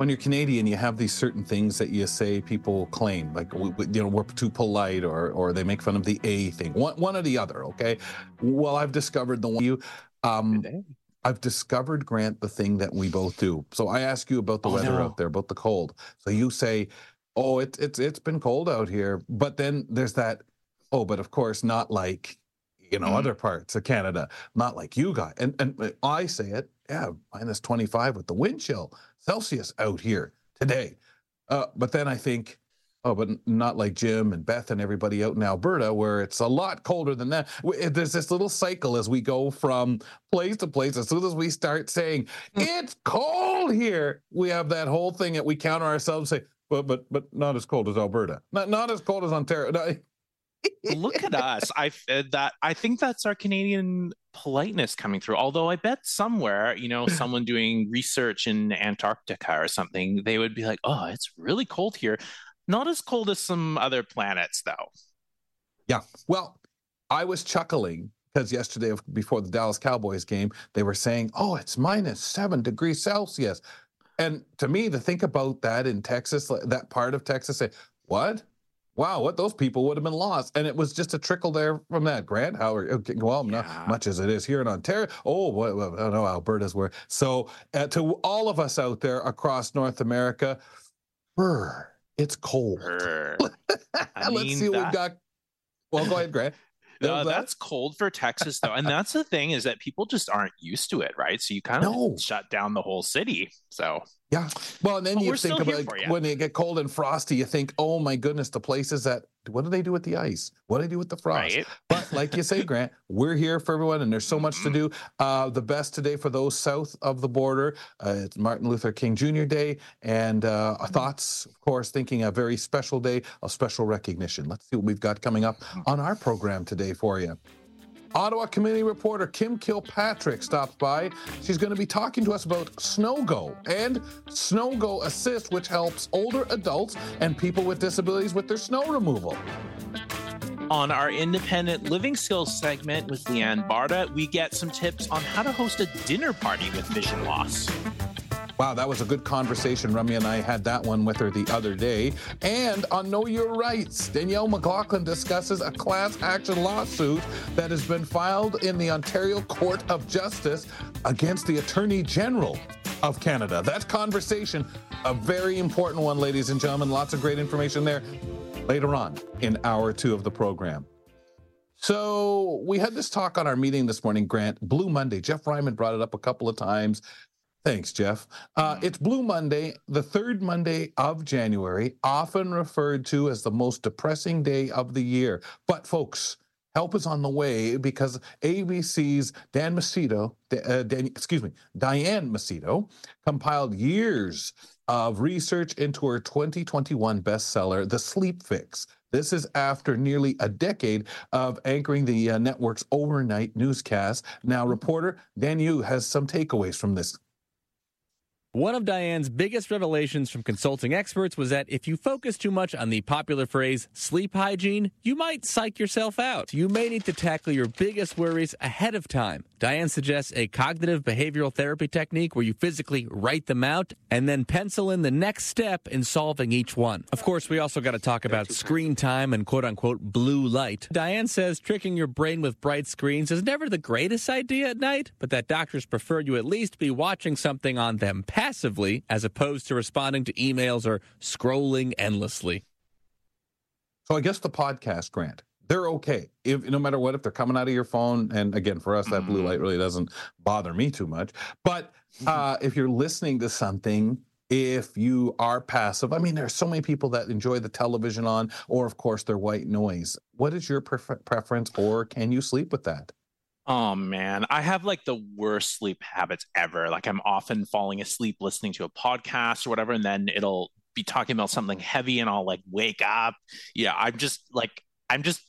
When you're Canadian, you have these certain things that you say people claim, like you know we're too polite, or or they make fun of the A thing, one one or the other. Okay, well I've discovered the one you. Um, I've discovered Grant the thing that we both do. So I ask you about the Oh, weather no. out there, about the cold. So you say, "Oh, it's it's it's been cold out here," but then there's that, "Oh, but of course not like." You know, Mhm. other parts of Canada, not like you got. And and I say it, yeah, minus 25 with the wind chill Celsius out here today. Uh, but then I think, oh, but not like Jim and Beth and everybody out in Alberta, where it's a lot colder than that. There's this little cycle as we go from place to place. As soon as we start saying it's cold here, we have that whole thing that we counter ourselves. Say, but but but not as cold as Alberta, not not as cold as Ontario. Look at us. I uh, that I think that's our Canadian politeness coming through. Although I bet somewhere, you know, someone doing research in Antarctica or something, they would be like, "Oh, it's really cold here." Not as cold as some other planets, though. Yeah. Well, I was chuckling because yesterday, before the Dallas Cowboys game, they were saying, oh, it's minus seven degrees Celsius. And to me, to think about that in Texas, that part of Texas, say, what? Wow, what those people would have been lost. And it was just a trickle there from that. Grant, how are okay, well, Yeah. not much as it is here in Ontario. Oh, well, well, I don't know, Alberta's where. So uh, to all of us out there across North America, brr, it's cold. Brr. Let's mean, see what that- we've got. Well, go ahead, Grant. No, that's cold for Texas, though, and that's the thing is that people just aren't used to it, right? So you kind of No. shut down the whole city. So Yeah. Well, and then But you think about for ya. when they get cold and frosty, you think, oh my goodness, the places that what do they do with the ice? What do they do with the frost? right, But like you say, Grant, we're here for everyone, and there's so much to do. Uh, the best today for those south of the border. Uh, it's Martin Luther King Jr. Day, and uh, our thoughts, of course, thinking a very special day of special recognition. Let's see what we've got coming up on our program today for you. Ottawa community reporter Kim Kilpatrick stops by. She's going to be talking to us about SnowGo and SnowGo Assist, which helps older adults and people with disabilities with their snow removal. On our independent living skills segment with Leanne Baarda, we get some tips on how to host a dinner party with vision loss. Wow, that was a good conversation. Ramya and I had that one with her the other day. And on Know Your Rights, Danielle McLaughlin discusses a class action lawsuit that has been filed in the Ontario Court of Justice against the Attorney General of Canada. That conversation, a very important one, ladies and gentlemen. Lots of great information there later on in hour two of the program. So we had this talk on our meeting this morning, Grant. Blue Monday. Jeff Ryman brought it up a couple of times. Thanks, Jeff. Uh, it's Blue Monday, the third Monday of January, often referred to as the most depressing day of the year. But, folks, help is on the way because ABC's Dan Macedo, uh, Dan, excuse me, Diane Macedo, compiled years of research into her 2021 bestseller, The Sleep Fix. This is after nearly a decade of anchoring the uh, network's overnight newscast. Now, reporter Dan Yu has some takeaways from this. One of Diane's biggest revelations from consulting experts was that if you focus too much on the popular phrase sleep hygiene, you might psych yourself out. You may need to tackle your biggest worries ahead of time. Diane suggests a cognitive behavioral therapy technique where you physically write them out and then pencil in the next step in solving each one. Of course, we also got to talk about screen time and quote unquote blue light. Diane says tricking your brain with bright screens is never the greatest idea at night, but that doctors prefer you at least be watching something on them passively as opposed to responding to emails or scrolling endlessly. So I guess the podcast grant, they're okay. If no matter what, if they're coming out of your phone, and again, for us, that blue light really doesn't bother me too much. But uh, if you're listening to something, if you are passive, I mean, there are so many people that enjoy the television on, or of course, their white noise. What is your prefer- preference, or can you sleep with that? Oh man, I have like the worst sleep habits ever. Like I'm often falling asleep listening to a podcast or whatever, and then it'll be talking about something heavy and I'll like wake up. Yeah, I'm just like I'm just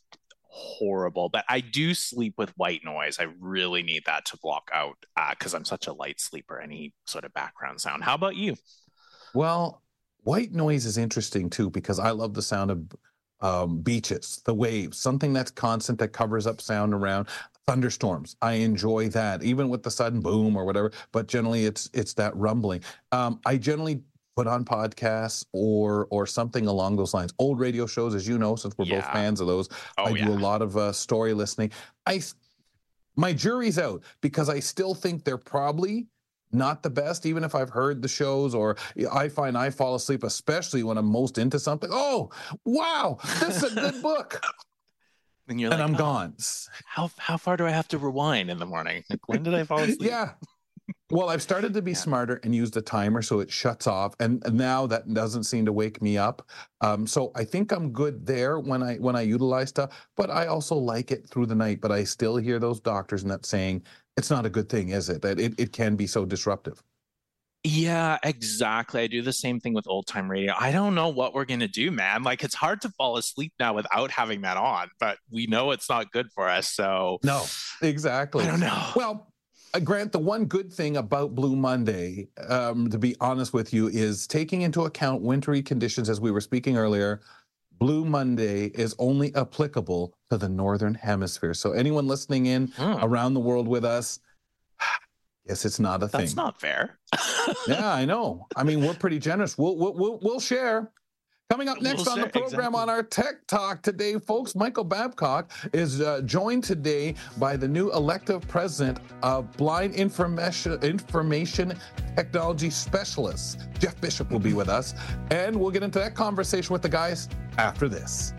horrible. But I do sleep with white noise. I really need that to block out because uh, I'm such a light sleeper, any sort of background sound. How about you? Well, white noise is interesting too because I love the sound of um, beaches, the waves, something that's constant that covers up sound around thunderstorms. I enjoy that, even with the sudden boom or whatever. But generally, it's it's that rumbling. Um, I generally put on podcasts or or something along those lines. Old radio shows, as you know, since we're yeah. both fans of those. Oh, I yeah. do a lot of uh, story listening. I my jury's out because I still think they're probably not the best, even if I've heard the shows or I find I fall asleep, especially when I'm most into something. Oh, wow, this is a good book. And you're and like, I'm oh, gone. How how far do I have to rewind in the morning? Like when did I fall asleep? yeah. Well, I've started to be yeah. smarter and use the timer so it shuts off, and now that doesn't seem to wake me up. Um, so I think I'm good there when I when I utilize stuff, but I also like it through the night. But I still hear those doctors and not saying it's not a good thing, is it? That it, it can be so disruptive. Yeah, exactly. I do the same thing with old time radio. I don't know what we're going to do, man. Like, it's hard to fall asleep now without having that on, but we know it's not good for us. So, no, exactly. I don't know. Well, uh, Grant, the one good thing about Blue Monday, um, to be honest with you, is taking into account wintry conditions, as we were speaking earlier. Blue Monday is only applicable to the Northern Hemisphere. So, anyone listening in hmm. around the world with us, yes, it's not a That's thing. That's not fair. yeah, I know. I mean, we're pretty generous. We'll we'll we'll, share. Coming up next we'll on the program exactly. on our Tech Talk today, folks, Michael Babcock is uh, joined today by the new elective president of Blind Information, Information Technology Specialists. Jeff Bishop will be with us, and we'll get into that conversation with the guys after this.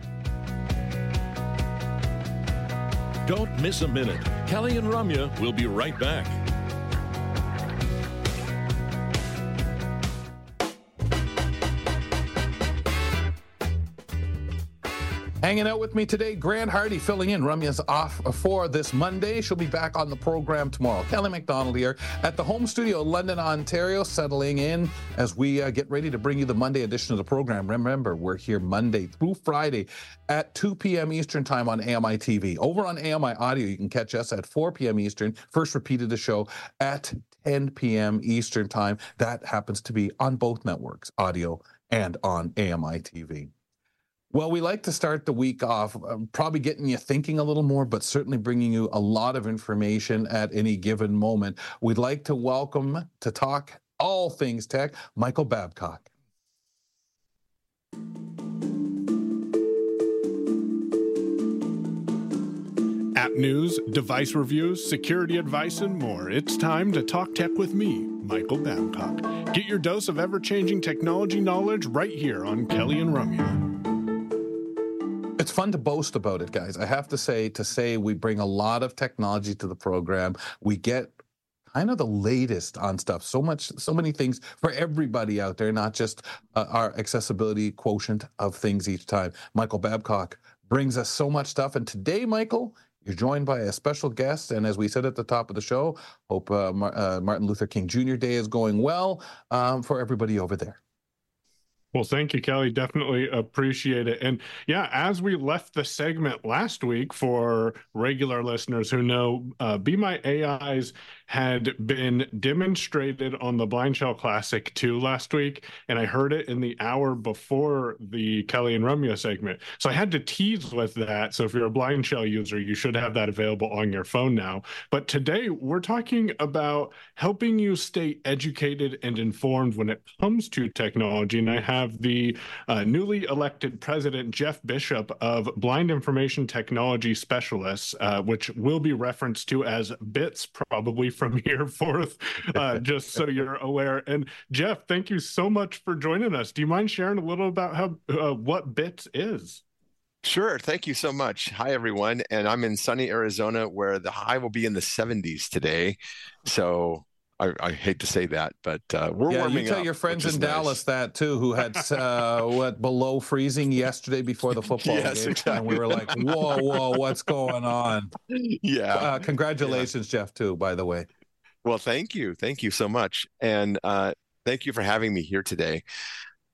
Don't miss a minute. Kelly and Ramya will be right back. Hanging out with me today, Grant Hardy filling in. Ramya's off for this Monday. She'll be back on the program tomorrow. Kelly McDonald here at the home studio, London, Ontario, settling in as we uh, get ready to bring you the Monday edition of the program. Remember, we're here Monday through Friday at 2 p.m. Eastern Time on AMI TV. Over on AMI Audio, you can catch us at 4 p.m. Eastern. First repeated the show at 10 p.m. Eastern Time. That happens to be on both networks, audio and on AMI TV. Well, we like to start the week off um, probably getting you thinking a little more, but certainly bringing you a lot of information at any given moment. We'd like to welcome to talk all things tech, Michael Babcock. App news, device reviews, security advice, and more. It's time to talk tech with me, Michael Babcock. Get your dose of ever changing technology knowledge right here on Kelly and Ramya. It's fun to boast about it, guys. I have to say, to say we bring a lot of technology to the program. We get kind of the latest on stuff. So much, so many things for everybody out there, not just uh, our accessibility quotient of things each time. Michael Babcock brings us so much stuff. And today, Michael, you're joined by a special guest. And as we said at the top of the show, hope uh, Mar- uh, Martin Luther King Jr. Day is going well um, for everybody over there. Well, thank you, Kelly. Definitely appreciate it. And yeah, as we left the segment last week for regular listeners who know, uh, Be My AIs had been demonstrated on the Blind Shell Classic 2 last week, and I heard it in the hour before the Kelly and Ramya segment. So I had to tease with that. So if you're a Blind Shell user, you should have that available on your phone now. But today we're talking about helping you stay educated and informed when it comes to technology. And I have the uh, newly elected president, Jeff Bishop of Blind Information Technology Specialists, uh, which will be referenced to as BITS probably from here forth, uh, just so you're aware. And Jeff, thank you so much for joining us. Do you mind sharing a little about how uh, what BITS is? Sure. Thank you so much. Hi, everyone. And I'm in sunny Arizona where the high will be in the 70s today. So I, I hate to say that, but uh, we're yeah, warming you tell up, your friends in is Dallas that too, who had uh, what below freezing yesterday before the football Yes, game, and we were like, "Whoa, whoa, what's going on?" Yeah. Uh, congratulations, Jeff, too. By the way, Well, thank you. Thank you so much. And uh, thank you for having me here today.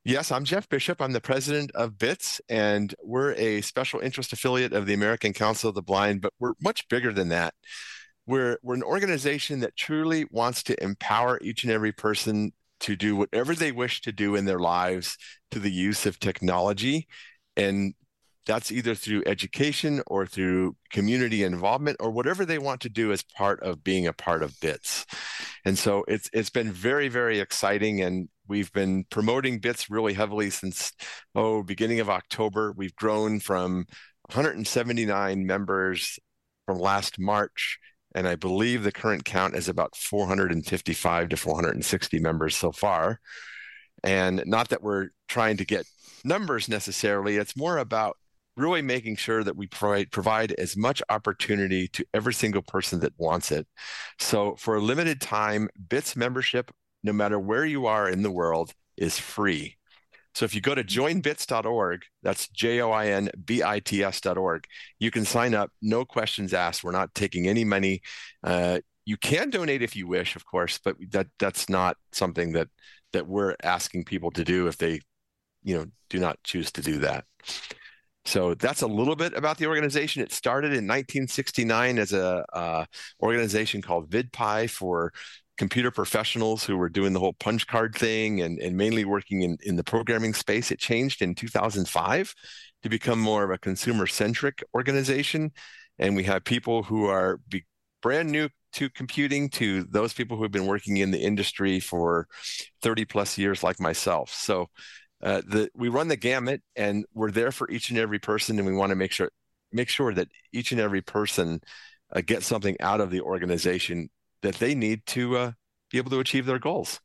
Yes, I'm Jeff Bishop. I'm the president of BITS, and we're a special interest affiliate of the American Council of the Blind, but we're much bigger than that. We're, we're an organization that truly wants to empower each and every person to do whatever they wish to do in their lives to the use of technology. And that's either through education or through community involvement or whatever they want to do as part of being a part of BITS. And so it's it's been very very exciting and we've been promoting BITS really heavily since oh beginning of October. We've grown from 179 members from last March and I believe the current count is about 455 to 460 members so far. And not that we're trying to get numbers necessarily, it's more about really making sure that we provide provide as much opportunity to every single person that wants it. So for a limited time, BITS membership, no matter where you are in the world, is free. So if you go to joinbits.org, that's J-O-I-N-B-I-T-S.org, you can sign up, no questions asked. We're not taking any money. Uh, you can donate if you wish, of course, but that that's not something that that we're asking people to do if they, you know, do not choose to do that. So that's a little bit about the organization. It started in 1969 as a uh, organization called VidPi for computer professionals who were doing the whole punch card thing and, and mainly working in, in the programming space. It changed in 2005 to become more of a consumer centric organization. And we have people who are be, brand new to computing to those people who have been working in the industry for 30 plus years, like myself. So uh, the we run the gamut and we're there for each and every person and we want to make sure make sure that each and every person uh, gets something out of the organization that they need to uh, be able to achieve their goals.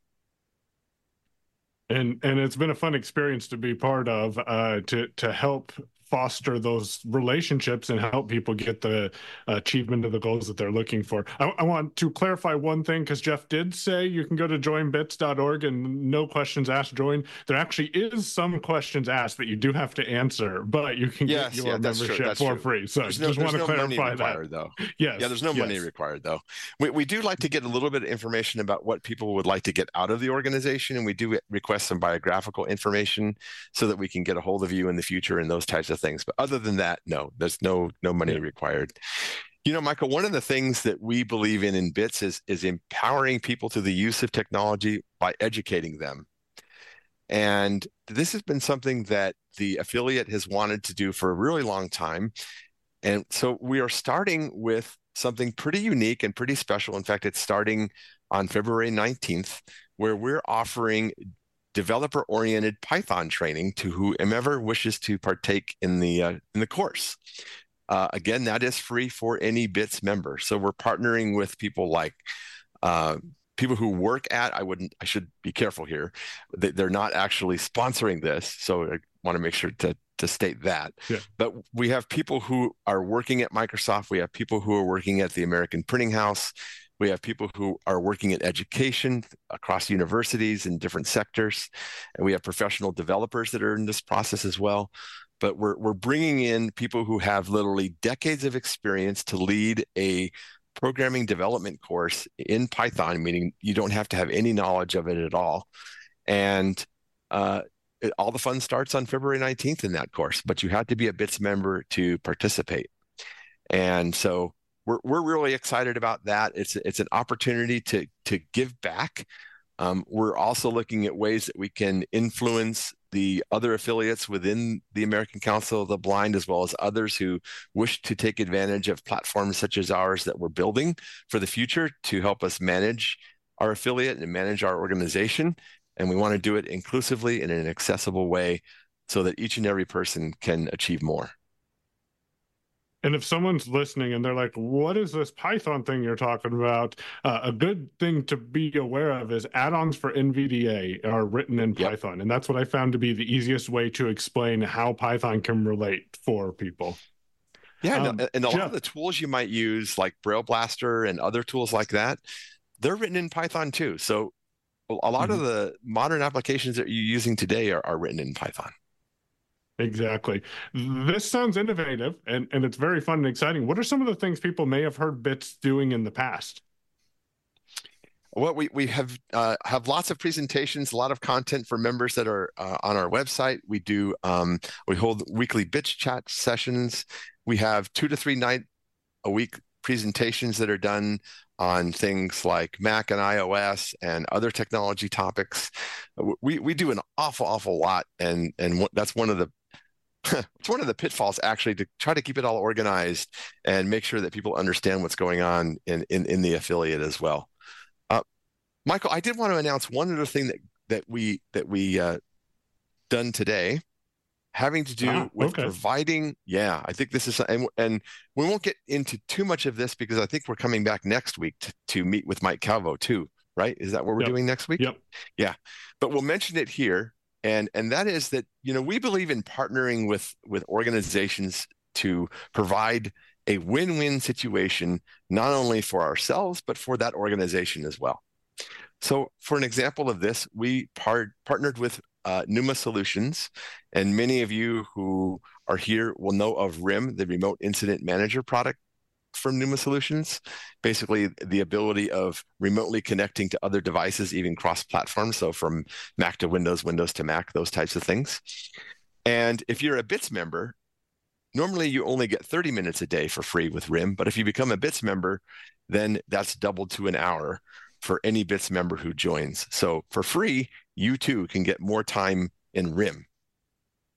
And and it's been a fun experience to be part of uh, to to help foster those relationships and help people get the achievement of the goals that they're looking for. I, I want to clarify one thing because Jeff did say you can go to joinbits.org and no questions asked join. There actually is some questions asked that you do have to answer, but you can yes, get your yeah, true, membership for true. free. So there's just want to no money clarify required, that. though. Yes. Yeah, there's no money required though. We we do like to get a little bit of information about what people would like to get out of the organization, and we do request some biographical information so that we can get a hold of you in the future and those types of things. But other than that, no, there's no no money required. You know, Michael, one of the things that we believe in in BITS is is empowering people to the use of technology by educating them. And this has been something that the affiliate has wanted to do for a really long time. And so we are starting with something pretty unique and pretty special. In fact, it's starting on February 19th, where we're offering developer oriented Python training to whomever wishes to partake in the uh, in the course. Uh, again, that is free for any BITS member. So we're partnering with people like uh, people who work at. I wouldn't. I should be careful here. They, they're not actually sponsoring this, so I want to make sure to to state that. Yeah. But we have people who are working at Microsoft. We have people who are working at the American Printing House. We have people who are working in education across universities in different sectors, and we have professional developers that are in this process as well. But we're we're bringing in people who have literally decades of experience to lead a programming development course in Python, meaning you don't have to have any knowledge of it at all. And uh, it, all the fun starts on February 19th in that course, but you have to be a BITS member to participate. And so we're we're really excited about that. It's it's an opportunity to to give back. Um, we're also looking at ways that we can influence the other affiliates within the American Council of the Blind, as well as others who wish to take advantage of platforms such as ours that we're building for the future to help us manage our affiliate and manage our organization. And we want to do it inclusively in an accessible way so that each and every person can achieve more. And if someone's listening and they're like, what is this Python thing you're talking about? Uh, a good thing to be aware of is add ons for NVDA are written in Yep. Python. And that's what I found to be the easiest way to explain how Python can relate for people. Yeah, Um, and, a lot of the tools you might use, like Braille Blaster and other tools like that, they're written in Python too. So a lot mm-hmm. of the modern applications that you're using today are, are written in Python. Exactly. This sounds innovative and, and it's very fun and exciting. What are some of the things people may have heard Bits doing in the past? Well, we, we have uh, have lots of presentations, a lot of content for members that are uh, on our website. We do um, we hold weekly Bits chat sessions. We have two to three night a week presentations that are done on things like Mac and iOS and other technology topics. We we do an awful awful lot, and and that's one of the it's one of the pitfalls actually to try to keep it all organized and make sure that people understand what's going on in in, in the affiliate as well. Uh, Michael, I did want to announce one other thing that that we that we uh, done today having to do ah, with okay. providing yeah i think this is and, and we won't get into too much of this because i think we're coming back next week to, to meet with mike calvo too right is that what we're yep. doing next week yep yeah but we'll mention it here and and that is that you know we believe in partnering with with organizations to provide a win-win situation not only for ourselves but for that organization as well so for an example of this we part, partnered with uh, Pneuma Solutions. And many of you who are here will know of RIM, the Remote Incident Manager product from Pneuma Solutions. Basically, the ability of remotely connecting to other devices, even cross platform. So from Mac to Windows, Windows to Mac, those types of things. And if you're a BITS member, normally you only get 30 minutes a day for free with RIM. But if you become a BITS member, then that's doubled to an hour for any BITS member who joins. So for free, you too can get more time in RIM.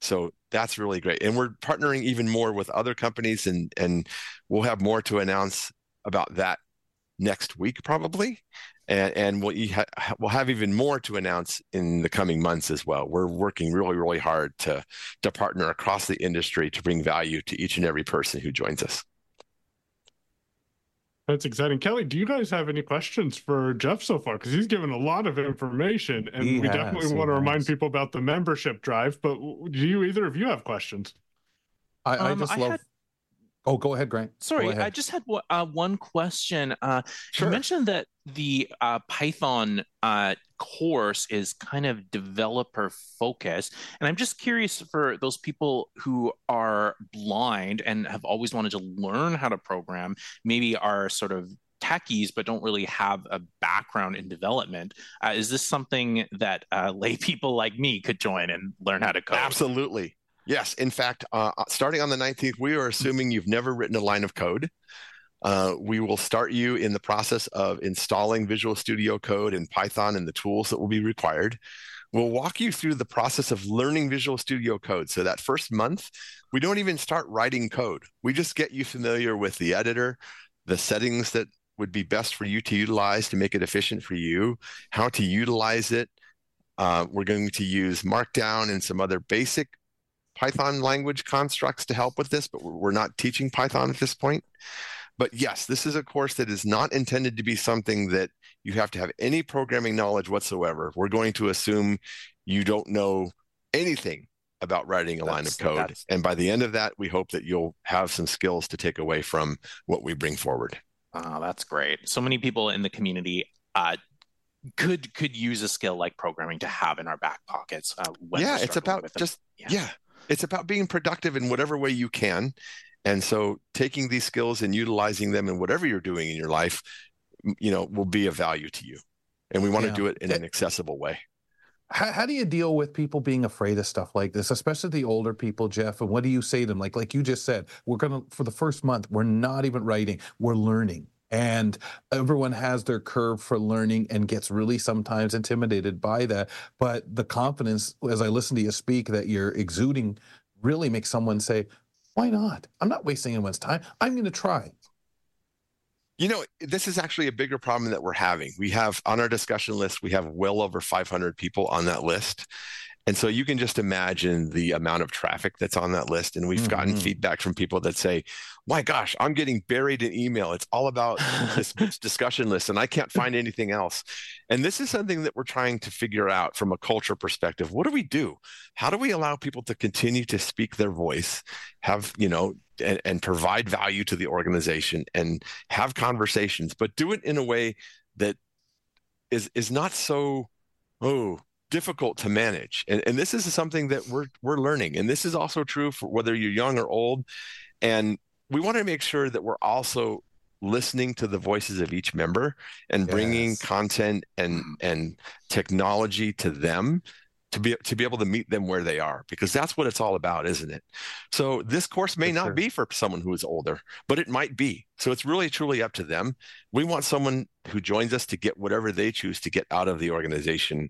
So that's really great. And we're partnering even more with other companies and and we'll have more to announce about that next week probably. And and we'll ha- we'll have even more to announce in the coming months as well. We're working really really hard to to partner across the industry to bring value to each and every person who joins us. That's exciting. Kelly, do you guys have any questions for Jeff so far? Because he's given a lot of information, and he we has, definitely want to has. remind people about the membership drive. But do you either of you have questions? I, I um, just I love. Had... Oh, go ahead, Grant. Sorry, ahead. I just had uh, one question. Uh, sure. You mentioned that the uh, Python uh, course is kind of developer focused. And I'm just curious for those people who are blind and have always wanted to learn how to program, maybe are sort of techies but don't really have a background in development. Uh, is this something that uh, lay people like me could join and learn how to code? Absolutely. Yes. In fact, uh, uh, starting on the 19th, we are assuming you've never written a line of code. Uh, we will start you in the process of installing Visual Studio Code and Python and the tools that will be required. We'll walk you through the process of learning Visual Studio Code. So, that first month, we don't even start writing code. We just get you familiar with the editor, the settings that would be best for you to utilize to make it efficient for you, how to utilize it. Uh, we're going to use Markdown and some other basic Python language constructs to help with this, but we're not teaching Python at this point. But yes, this is a course that is not intended to be something that you have to have any programming knowledge whatsoever. We're going to assume you don't know anything about writing a that's, line of code. And by the end of that, we hope that you'll have some skills to take away from what we bring forward. Oh, that's great. So many people in the community uh, could could use a skill like programming to have in our back pockets. Uh, yeah, it's about just yeah. yeah it's about being productive in whatever way you can. And so taking these skills and utilizing them in whatever you're doing in your life, you know, will be of value to you. And we want yeah. to do it in eh an accessible way. How, how, do you deal with people being afraid of stuff like this, especially the older people, Jeff? And what do you say to them? Like, like you just said, we're gonna for the first month, we're not even writing, we're learning and everyone has their curve for learning and gets really sometimes intimidated by that but the confidence as i listen to you speak that you're exuding really makes someone say why not? I'm not wasting anyone's time. I'm going to try. You know this is actually a bigger problem that we're having. We have on our discussion list we have well over 500 people on that list and so you can just imagine the amount of traffic that's on that list. And we've mm-hmm. gotten feedback from people that say, my gosh, I'm getting buried in email. It's all about this discussion list and I can't find anything else. And this is something that we're trying to figure out from a culture perspective. What do we do? How do we allow people to continue to speak their voice, have, you know, and, and provide value to the organization and have conversations, but do it in a way that is is not so oh difficult to manage. And and this is something that we're we're learning. And this is also true for whether you're young or old. And we want to make sure that we're also listening to the voices of each member and bringing content and and technology to them to be to be able to meet them where they are because that's what it's all about isn't it so this course may For not sure. be for someone who is older but it might be so it's really truly up to them we want someone who joins us to get whatever they choose to get out of the organization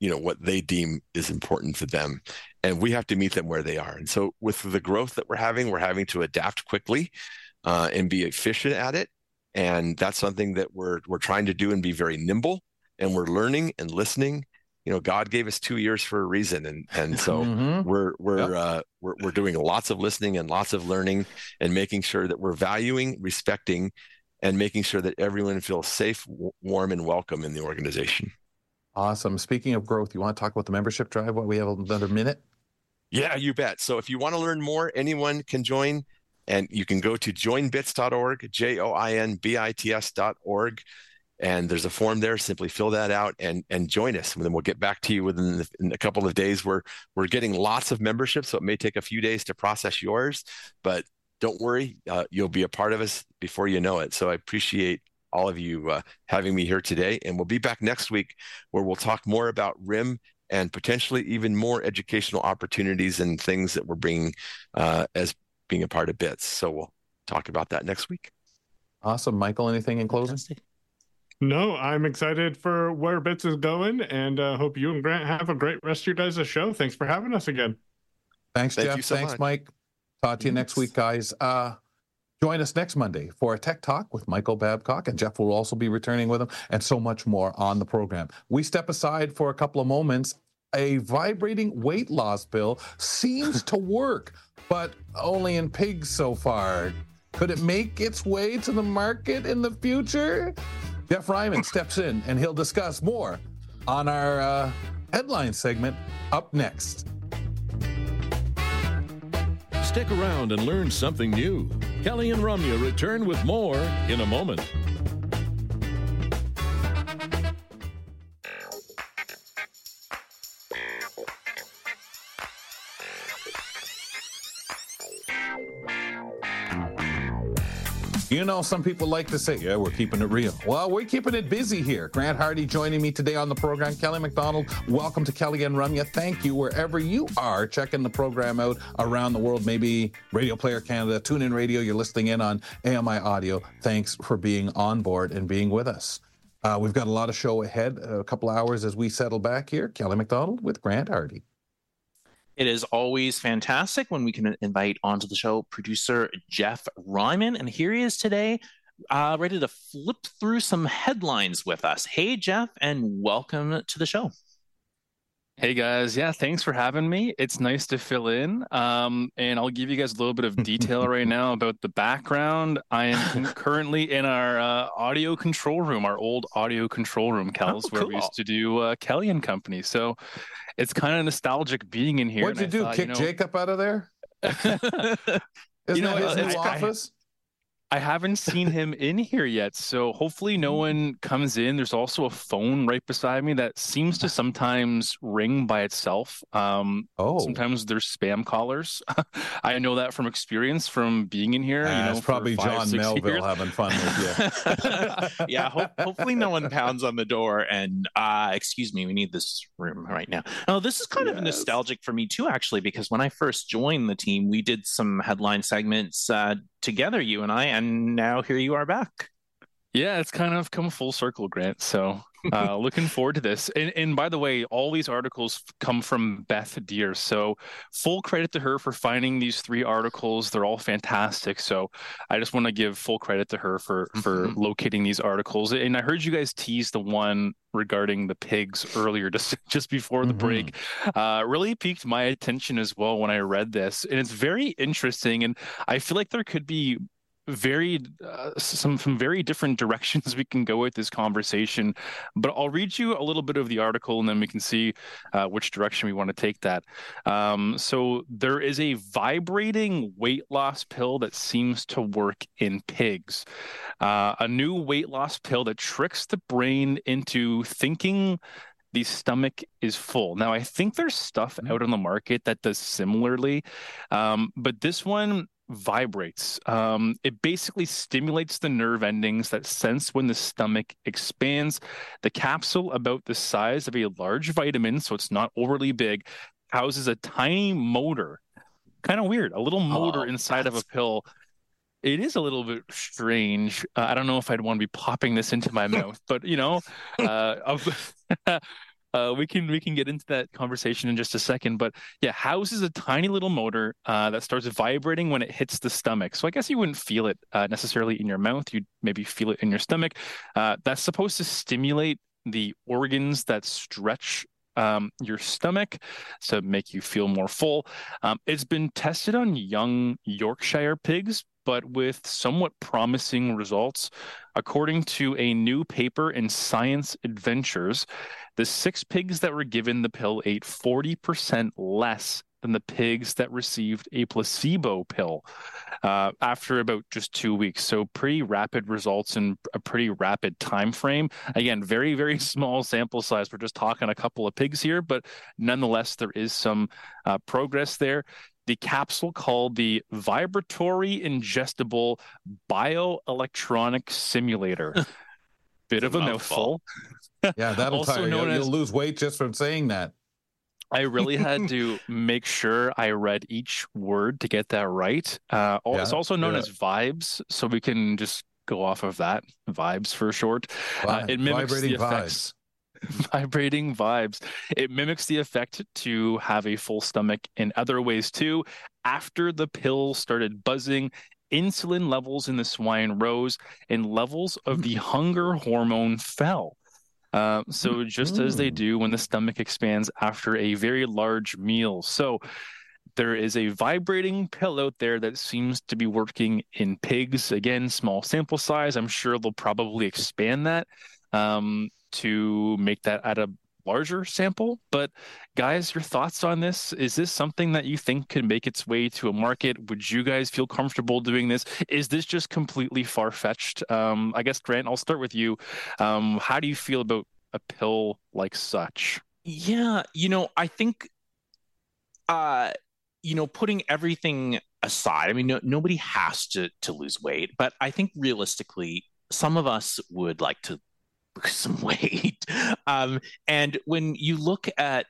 you know what they deem is important for them. And we have to meet them where they are. And so with the growth that we're having we're having to adapt quickly uh, and be efficient at it. And that's something that we're we're trying to do and be very nimble. And we're learning and listening. You know god gave us two years for a reason. And and so Mhm. we're we're Yep. uh we're, we're doing lots of listening and lots of learning and making sure that we're valuing respecting and making sure that everyone feels safe w- warm and welcome in the organization Awesome. Speaking of growth, you want to talk about the membership drive? What we have another minute? Yeah, you bet. So if you want to learn more, anyone can join and you can go to joinbits.org, J O I N B I T S.org. And there's a form there. Simply fill that out and and join us. And then we'll get back to you within the, in a couple of days. We're we're getting lots of memberships, so it may take a few days to process yours, but don't worry, uh, you'll be a part of us before you know it. So I appreciate all of you uh, having me here today, and we'll be back next week where we'll talk more about RIM and potentially even more educational opportunities and things that we're bringing uh, as being a part of BITS. So we'll talk about that next week. Awesome. Michael, anything in closing? No, I'm excited for where Bits is going, and uh, hope you and Grant have a great rest of your guys' show. Thanks for having us again. Thanks, Thank Jeff. you so Thanks, much. Mike. Talk to you next week, guys. Uh, join us next Monday for a tech talk with Michael Babcock, and Jeff will also be returning with him, and so much more on the program. We step aside for a couple of moments. A vibrating weight loss pill seems to work, but only in pigs so far. Could it make its way to the market in the future? Jeff Ryman steps in and he'll discuss more on our uh, headline segment up next. Stick around and learn something new. Kelly and Ramya return with more in a moment. You know, some people like to say, yeah, we're keeping it real. Well, we're keeping it busy here. Grant Hardy joining me today on the program. Kelly McDonald, welcome to Kelly and Ramya. Thank you wherever you are checking the program out around the world. Maybe Radio Player Canada, TuneIn Radio, you're listening in on AMI Audio. Thanks for being on board and being with us. Uh, we've got a lot of show ahead, a couple hours as we settle back here. Kelly McDonald with Grant Hardy. It is always fantastic when we can invite onto the show producer Jeff Ryman. And here he is today, uh, ready to flip through some headlines with us. Hey, Jeff, and welcome to the show. Hey guys, yeah, thanks for having me. It's nice to fill in. Um, and I'll give you guys a little bit of detail right now about the background. I am currently in our uh, audio control room, our old audio control room, Kells, where we used to do uh, Kelly and Company. So it's kind of nostalgic being in here. What'd you do? thought, Kick know- Jacob out of there? Isn't know, that his uh, new I- office? I haven't seen him in here yet, so hopefully no one comes in. There's also a phone right beside me that seems to sometimes ring by itself. Um, oh, Sometimes there's spam callers. I know that from experience from being in here. you Ah, know, it's probably five, John Melville years. having fun with you. yeah, ho- hopefully no one pounds on the door and, uh, excuse me, we need this room right now. Oh, this is kind of nostalgic for me too, actually, because when I first joined the team, we did some headline segments uh, together, you and I, and now here you are back. Yeah, it's kind of come full circle, Grant. So uh, looking forward to this. And, and by the way, all these articles come from Beth Deer. So full credit to her for finding these three articles. They're all fantastic. So I just want to give full credit to her for for Mhm. locating these articles. And I heard you guys tease the one regarding the pigs earlier, just just before the Mhm. break. Uh, really piqued my attention as well when I read this, and it's very interesting. And I feel like there could be very uh, some some very different directions we can go with this conversation but i'll read you a little bit of the article and then we can see uh, which direction we want to take that um, so there is a vibrating weight loss pill that seems to work in pigs uh, a new weight loss pill that tricks the brain into thinking the stomach is full. Now, I think there's stuff mm. out on the market that does similarly, um, but this one vibrates. Um, it basically stimulates the nerve endings that sense when the stomach expands. The capsule, about the size of a large vitamin, so it's not overly big, houses a tiny motor. Kind of weird, a little motor oh, inside that's... of a pill. It is a little bit strange. Uh, I don't know if I'd want to be popping this into my mouth, but you know, uh, Uh, we can we can get into that conversation in just a second, but yeah, house is a tiny little motor uh, that starts vibrating when it hits the stomach. So I guess you wouldn't feel it uh, necessarily in your mouth. You'd maybe feel it in your stomach. Uh, that's supposed to stimulate the organs that stretch um, your stomach to make you feel more full. Um, it's been tested on young Yorkshire pigs, but with somewhat promising results. According to a new paper in Science Advances, the six pigs that were given the pill ate 40% less than the pigs that received a placebo pill uh, after about just two weeks. So pretty rapid results in a pretty rapid time frame. Again, very very small sample size. We're just talking a couple of pigs here, but nonetheless, there is some uh, progress there. The capsule called the Vibratory Ingestible Bioelectronic Stimulator. Bit of a mouthful. Yeah, that'll tire you. As... You'll lose weight just from saying that. I really had to make sure I read each word to get that right. Uh, yeah, it's also known yeah. as vibes, so we can just go off of that. Vibes for short. Uh, it mimics Vibrating the effects. Vibes. Vibrating vibes. It mimics the effect to have a full stomach in other ways too. After the pill started buzzing, insulin levels in the swine rose and levels of the hunger hormone fell. Uh, so just as they do when the stomach expands after a very large meal. So there is a vibrating pill out there that seems to be working in pigs. Again, small sample size. I'm sure they'll probably expand that um, to make that at a larger sample. But guys, your thoughts on this? Is this something that you think could make its way to a market? Would you guys feel comfortable doing this? Is this just completely far fetched? Um, I guess Grant, I'll start with you. Um, how do you feel about a pill like such? Yeah, you know, I think, uh, you know, putting everything aside, I mean, no, nobody has to to lose weight, but I think realistically, some of us would like to some weight. Um, and when you look at,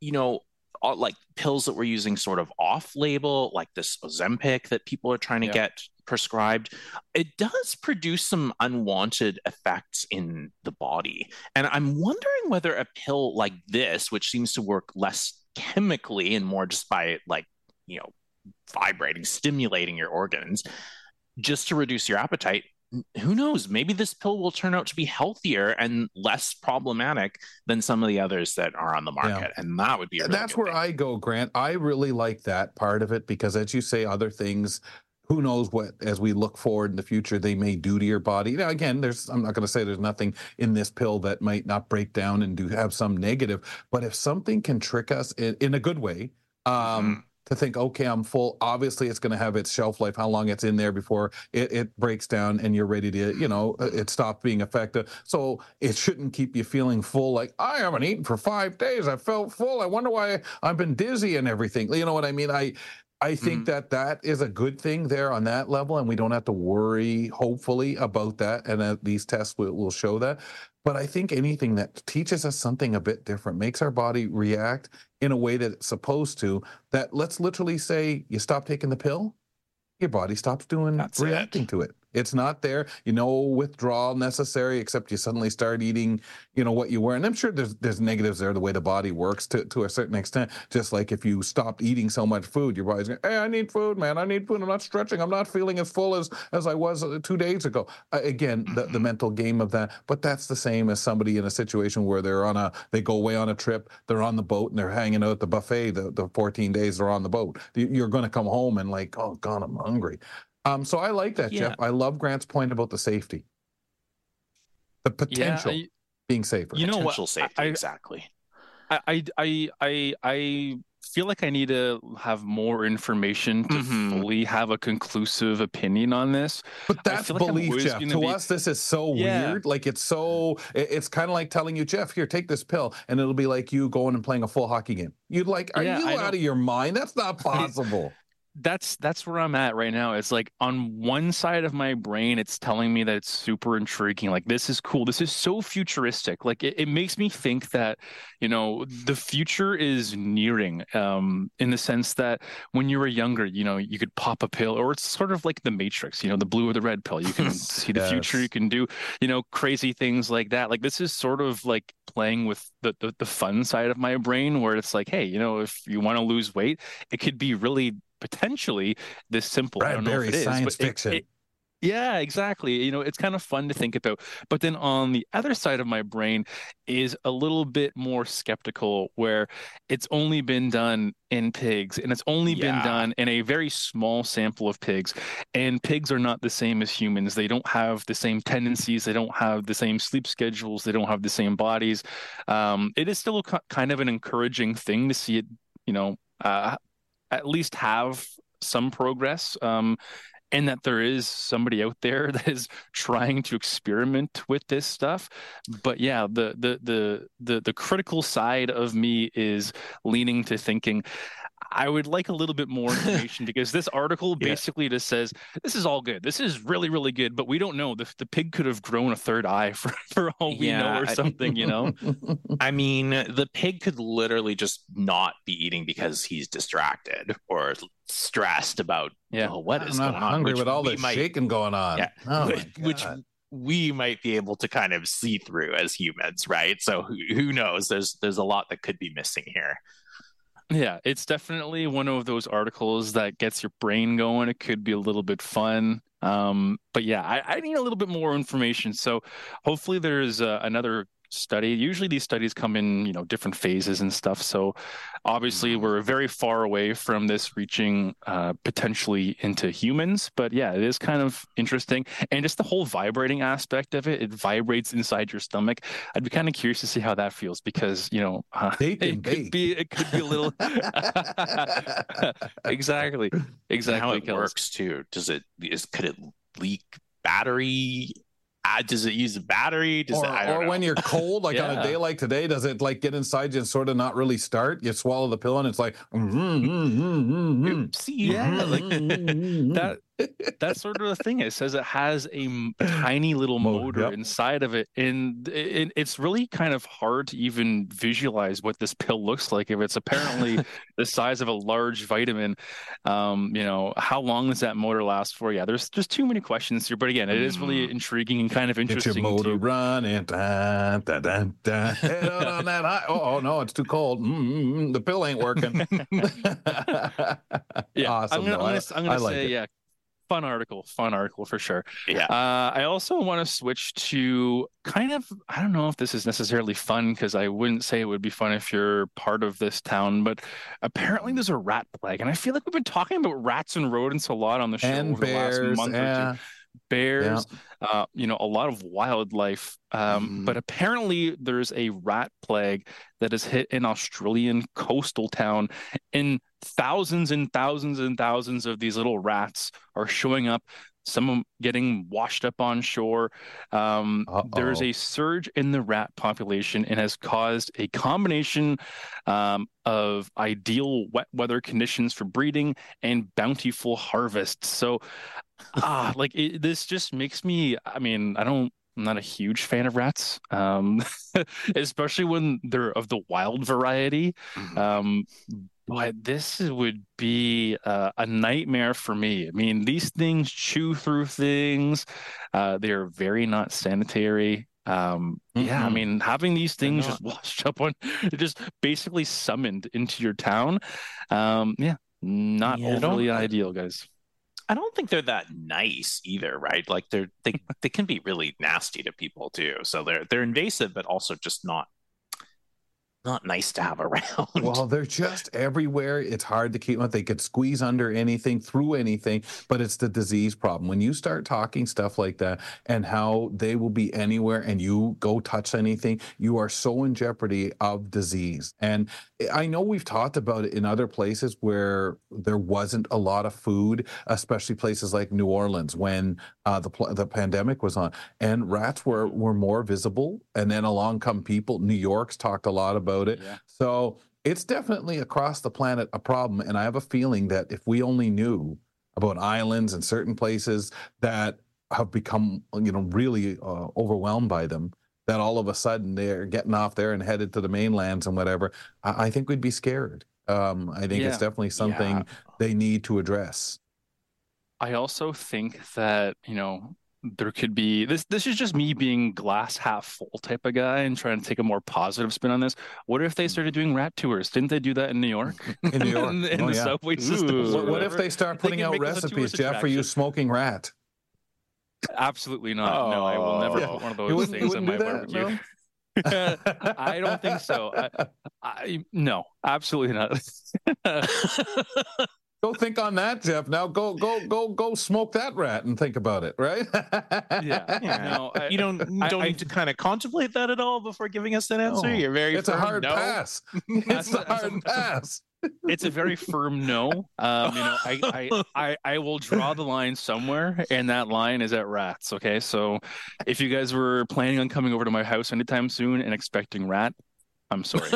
you know, all, like pills that we're using sort of off label, like this Ozempic that people are trying to yeah. get prescribed, it does produce some unwanted effects in the body. And I'm wondering whether a pill like this, which seems to work less chemically and more just by like, you know, vibrating, stimulating your organs, just to reduce your appetite, who knows? Maybe this pill will turn out to be healthier and less problematic than some of the others that are on the market, yeah. and that would be. Really That's where thing. I go, Grant. I really like that part of it because, as you say, other things. Who knows what, as we look forward in the future, they may do to your body. Now, again, there's. I'm not going to say there's nothing in this pill that might not break down and do have some negative, but if something can trick us in, in a good way, um, mm-hmm to think, okay, I'm full. Obviously, it's going to have its shelf life, how long it's in there before it, it breaks down and you're ready to, you know, uh, it stopped being effective. So it shouldn't keep you feeling full. Like I haven't eaten for five days. I felt full. I wonder why I've been dizzy and everything. You know what I mean? I I think mm-hmm. that that is a good thing there on that level, and we don't have to worry, hopefully, about that. And uh, these tests will, will show that. But I think anything that teaches us something a bit different makes our body react in a way that it's supposed to. That let's literally say you stop taking the pill, your body stops doing That's reacting it. to it. It's not there. You know, withdrawal necessary, except you suddenly start eating, you know, what you were. And I'm sure there's there's negatives there, the way the body works to, to a certain extent. Just like if you stopped eating so much food, your body's going, hey, I need food, man. I need food. I'm not stretching. I'm not feeling as full as as I was uh, two days ago. Uh, again, the, the mm-hmm. mental game of that. But that's the same as somebody in a situation where they're on a, they go away on a trip, they're on the boat and they're hanging out at the buffet the, the 14 days they're on the boat. You're going to come home and like, oh God, I'm hungry Um, so I like that, Yeah. Jeff. I love Grant's point about the safety, the potential I- being safer. You know what? Potential safety, I- exactly. I, I, I, I, I feel like I need to have more information to Mhm. fully have a conclusive opinion on this. But that's like belief, Jeff. gonna be- us, this is so Yeah. weird. Like it's so. It's kind of like telling you, Jeff, here, take this pill, and it'll be like you going and playing a full hockey game. You'd like, are Yeah, you I know. out of your mind? That's not possible. That's that's where I'm at right now. It's like on one side of my brain, it's telling me that it's super intriguing. Like this is cool. This is so futuristic. Like it, it makes me think that, you know, the future is nearing. Um, in the sense that when you were younger, you know, you could pop a pill, or it's sort of like the Matrix. You know, the blue or the red pill. You can see the future. You can do, you know, crazy things like that. Like this is sort of like playing with the the, the fun side of my brain, where it's like, hey, you know, if you want to lose weight, it could be really potentially this simple. I don't know if Bradbury is, science but it- fiction. it- yeah, exactly. You know, it's kind of fun to think about. But then on the other side of my brain is a little bit more skeptical, where it's only been done in pigs and it's only been done in a very small sample of pigs. And pigs are not the same as humans. They don't have the same tendencies. They don't have the same sleep schedules. They don't have the same bodies. Um, it is still a, kind of an encouraging thing to see it, you know, uh, at least have some progress. Um, and that there is somebody out there that is trying to experiment with this stuff. But yeah, the the the the the critical side of me is leaning to thinking I would like a little bit more information because this article Yeah. basically just says this is all good. This is really really good, but we don't know. The the pig could have grown a third eye for for all we know Yeah, or I- something, you know. I mean, the pig could literally just not be eating because he's distracted or stressed about Yeah. oh, what I'm is not going on. hungry which with all we this might- shaking going on. Yeah, Oh my which, which we might be able to kind of see through as humans, right? So who, who knows? There's there's a lot that could be missing here. Yeah, it's definitely one of those articles that gets your brain going. It could be a little bit fun. Um, but yeah, I, I need a little bit more information. So hopefully there's uh, another study. Usually these studies come in, you know, different phases and stuff. So obviously we're very far away from this reaching uh, potentially into humans. But yeah, it is kind of interesting. And just the whole vibrating aspect of it, it vibrates inside your stomach. I'd be kind of curious to see how that feels because, you know, uh, Bake it could be it could be a little exactly And exactly how it works too. Does it is could it leak battery? Uh, does it use a battery? Does or, it, I don't or know. when you're cold, like on a day like today, does it like get inside you and sort of not really start? You swallow the pill and it's like, mm, mm, mm, mm, mm. Oopsie. Yeah, like Mm, mm, mm, that that's sort of the thing. It says it has a tiny little Motor, yep. inside of it, and it, it's really kind of hard to even visualize what this pill looks like. If it's apparently the size of a large vitamin, um, you know, how long does that motor last for? Yeah, there's just too many questions here. But again, it is really intriguing and kind of Get your interesting. motor to, running. Da, da, da, da. Head on that high. Oh, oh, no, it's too cold. Mm, mm, mm. The pill ain't working. yeah, awesome. I'm gonna. I'm gonna, I'm gonna like say, yeah, fun article, fun article for sure. Yeah. Uh, I also want to switch to kind of, I don't know if this is necessarily fun because I wouldn't say it would be fun if you're part of this town, but apparently there's a rat plague. And I feel like we've been talking about rats and rodents a lot on the show and over the last bears. month or two. Bears, uh, you know, a lot of wildlife. Um, Mhm. But apparently there's a rat plague that has hit an Australian coastal town and thousands and thousands and thousands of these little rats are showing up some of them getting washed up on shore. Um, there's a surge in the rat population and has caused a combination um, of ideal wet weather conditions for breeding and bountiful harvests. So ah like it, this just makes me i mean i don't I'm not a huge fan of rats, um, especially when they're of the wild variety. Mhm. Um, but this would be uh, a nightmare for me. I mean, these things chew through things. Uh, they are very not sanitary. Um, yeah, I mean, having these things just washed up on, just basically summoned into your town. Um, yeah, not Yeah, overly ideal, guys. I don't think they're that nice either, right? Like they're they they can be really nasty to people too. So they're they're invasive, but also just not not nice to have around. Well, they're just everywhere. It's hard to keep them. They could squeeze under anything, through anything, but it's the disease problem. When you start talking stuff like that and how they will be anywhere and you go touch anything, you are so in jeopardy of disease. And I know we've talked about it in other places where there wasn't a lot of food, especially places like New Orleans when uh, the the pandemic was on, and rats were were more visible. And then along come people. New York's talked a lot about it. Yeah. So it's definitely across the planet a problem. And I have a feeling that if we only knew about islands and certain places that have become, you know, really uh, overwhelmed by them, that all of a sudden they're getting off there and headed to the mainlands and whatever, I, I think we'd be scared. Um, I think yeah. it's definitely something yeah. they need to address. I also think that, you know, there could be this this is just me being glass half full type of guy and trying to take a more positive spin on this. What if they hmm. started doing rat tours? Didn't they do that in new york? In new york. In, in oh, the yeah. subway system. What, what if they start putting they out recipes jeff for you smoking rat absolutely not. Oh, no i will never yeah. put one of those things in my barbecue. no? I don't think so. I, I, no, absolutely not. Go think on that, Jeff. Now go go go go smoke that rat and think about it, right? yeah. yeah. No, I, you don't don't I, need to kind of contemplate that at all before giving us that answer. No. You're very It's firm, a hard no. pass. It's a hard pass. It's a very firm no. Um, you know, I, I, I I will draw the line somewhere, and that line is at rats. Okay, so if you guys were planning on coming over to my house anytime soon and expecting rat, I'm sorry.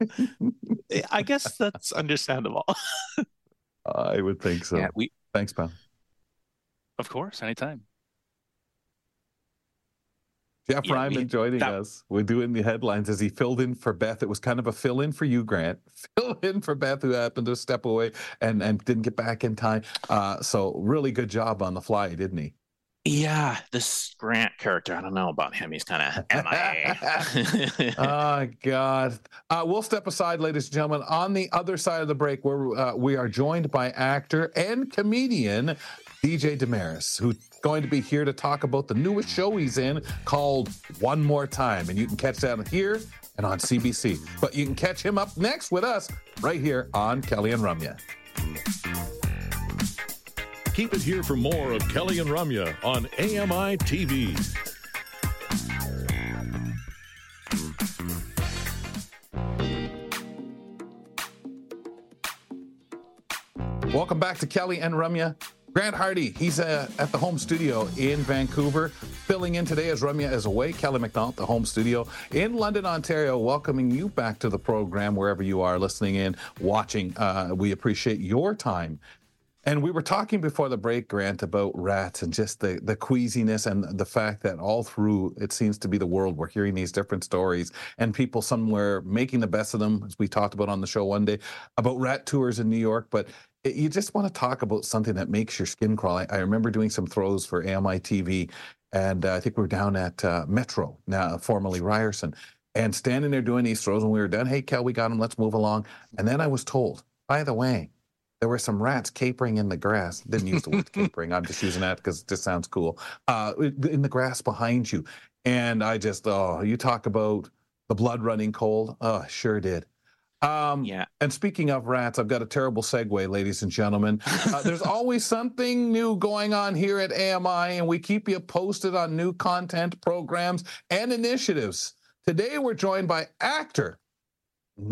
I guess that's understandable. I would think so. Yeah, we thanks, pal. Of course, anytime. Jeff yeah, Ryman joining that... us. We're doing the headlines as he filled in for Beth. It was kind of a fill in for you, Grant. Fill in for Beth, who happened to step away and, and didn't get back in time. Uh, so, really good job on the fly, didn't he? Yeah, this Grant character, I don't know about him. He's kind of MIA. oh, God. Uh, we'll step aside, ladies and gentlemen. On the other side of the break, where uh, we are joined by actor and comedian DJ Demers, who's going to be here to talk about the newest show he's in called One More Time. And you can catch that here and on CBC. But you can catch him up next with us right here on Kelly and Ramya. Keep it here for more of Kelly and Ramya on AMI TV. Welcome back to Kelly and Ramya. Grant Hardy, he's uh, at the home studio in Vancouver. Filling in today as Ramya is away. Kelly McDonald, the home studio in London, Ontario, welcoming you back to the program wherever you are listening in, watching. Uh, we appreciate your time and we were talking before the break, Grant, about rats and just the, the queasiness and the fact that all through it seems to be the world, we're hearing these different stories and people somewhere making the best of them, as we talked about on the show one day, about rat tours in New York. But it, you just want to talk about something that makes your skin crawl. I, I remember doing some throws for AMI TV, and uh, I think we are down at uh, Metro, now formerly Ryerson, and standing there doing these throws. And we were done. Hey, Kel, we got them. Let's move along. And then I was told, by the way, there were some rats capering in the grass. Didn't use the word capering. I'm just using that because it just sounds cool. Uh, in the grass behind you. And I just, oh, you talk about the blood running cold. Oh, sure did. Um, yeah. And speaking of rats, I've got a terrible segue, ladies and gentlemen. Uh, there's always something new going on here at AMI, and we keep you posted on new content, programs, and initiatives. Today, we're joined by actor,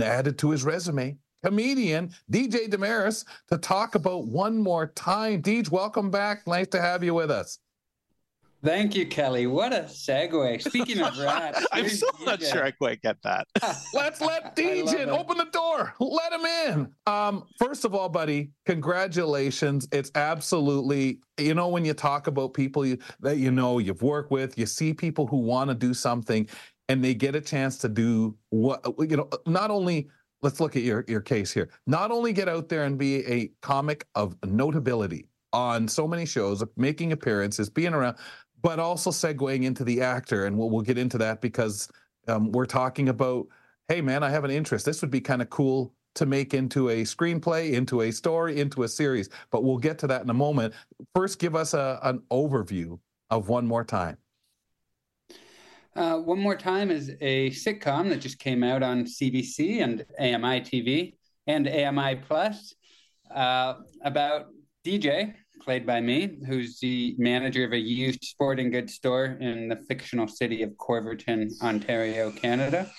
added to his resume, comedian DJ Demers to talk about one more time. Deej, welcome back. Nice to have you with us. Thank you, Kelly. What a segue. Speaking of rats, I'm still not sure I quite get that. Let's let Deej in. It. Open the door. Let him in. Um, first of all, buddy, congratulations. It's absolutely, you know, when you talk about people you, that you know you've worked with, you see people who want to do something and they get a chance to do what, you know, not only let's look at your, your case here. Not only get out there and be a comic of notability on so many shows, making appearances, being around, but also segueing into the actor. And we'll, we'll get into that because um, we're talking about, hey, man, I have an interest. This would be kind of cool to make into a screenplay, into a story, into a series. But we'll get to that in a moment. First, give us a, an overview of One More Time. Uh, One More Time is a sitcom that just came out on CBC and AMI TV and AMI Plus uh, about DJ, played by me, who's the manager of a used sporting goods store in the fictional city of Corverton, Ontario, Canada.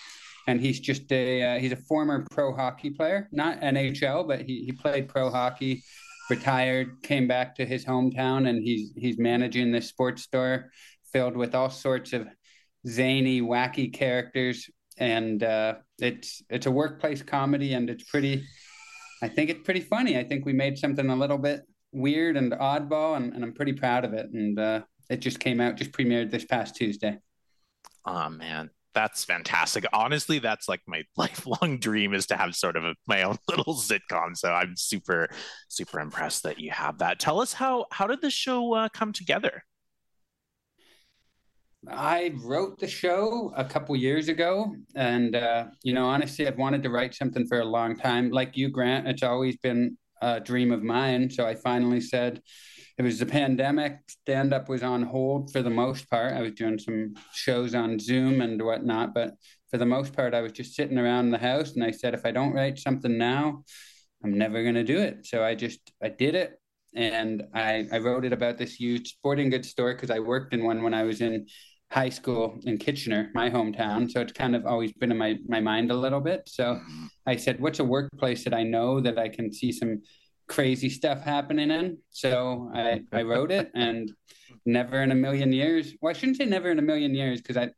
And he's just a uh, he's a former pro hockey player, not NHL, but he, he played pro hockey, retired, came back to his hometown, and he's he's managing this sports store filled with all sorts of zany, wacky characters, and uh, it's it's a workplace comedy, and it's pretty. I think it's pretty funny. I think we made something a little bit weird and oddball, and, and I'm pretty proud of it. And uh, it just came out, just premiered this past Tuesday. Oh man, that's fantastic. Honestly, that's like my lifelong dream is to have sort of a, my own little sitcom. So I'm super, super impressed that you have that. Tell us how how did the show uh, come together? I wrote the show a couple years ago, and uh, you know, honestly, I've wanted to write something for a long time. Like you, Grant, it's always been a dream of mine. So I finally said, it was the pandemic. Stand up was on hold for the most part. I was doing some shows on Zoom and whatnot, but for the most part, I was just sitting around the house. And I said, if I don't write something now, I'm never going to do it. So I just I did it, and I I wrote it about this huge sporting goods store because I worked in one when I was in high school in Kitchener, my hometown. So it's kind of always been in my, my mind a little bit. So I said, what's a workplace that I know that I can see some crazy stuff happening in? So I, I wrote it and never in a million years. Well, I shouldn't say never in a million years because I,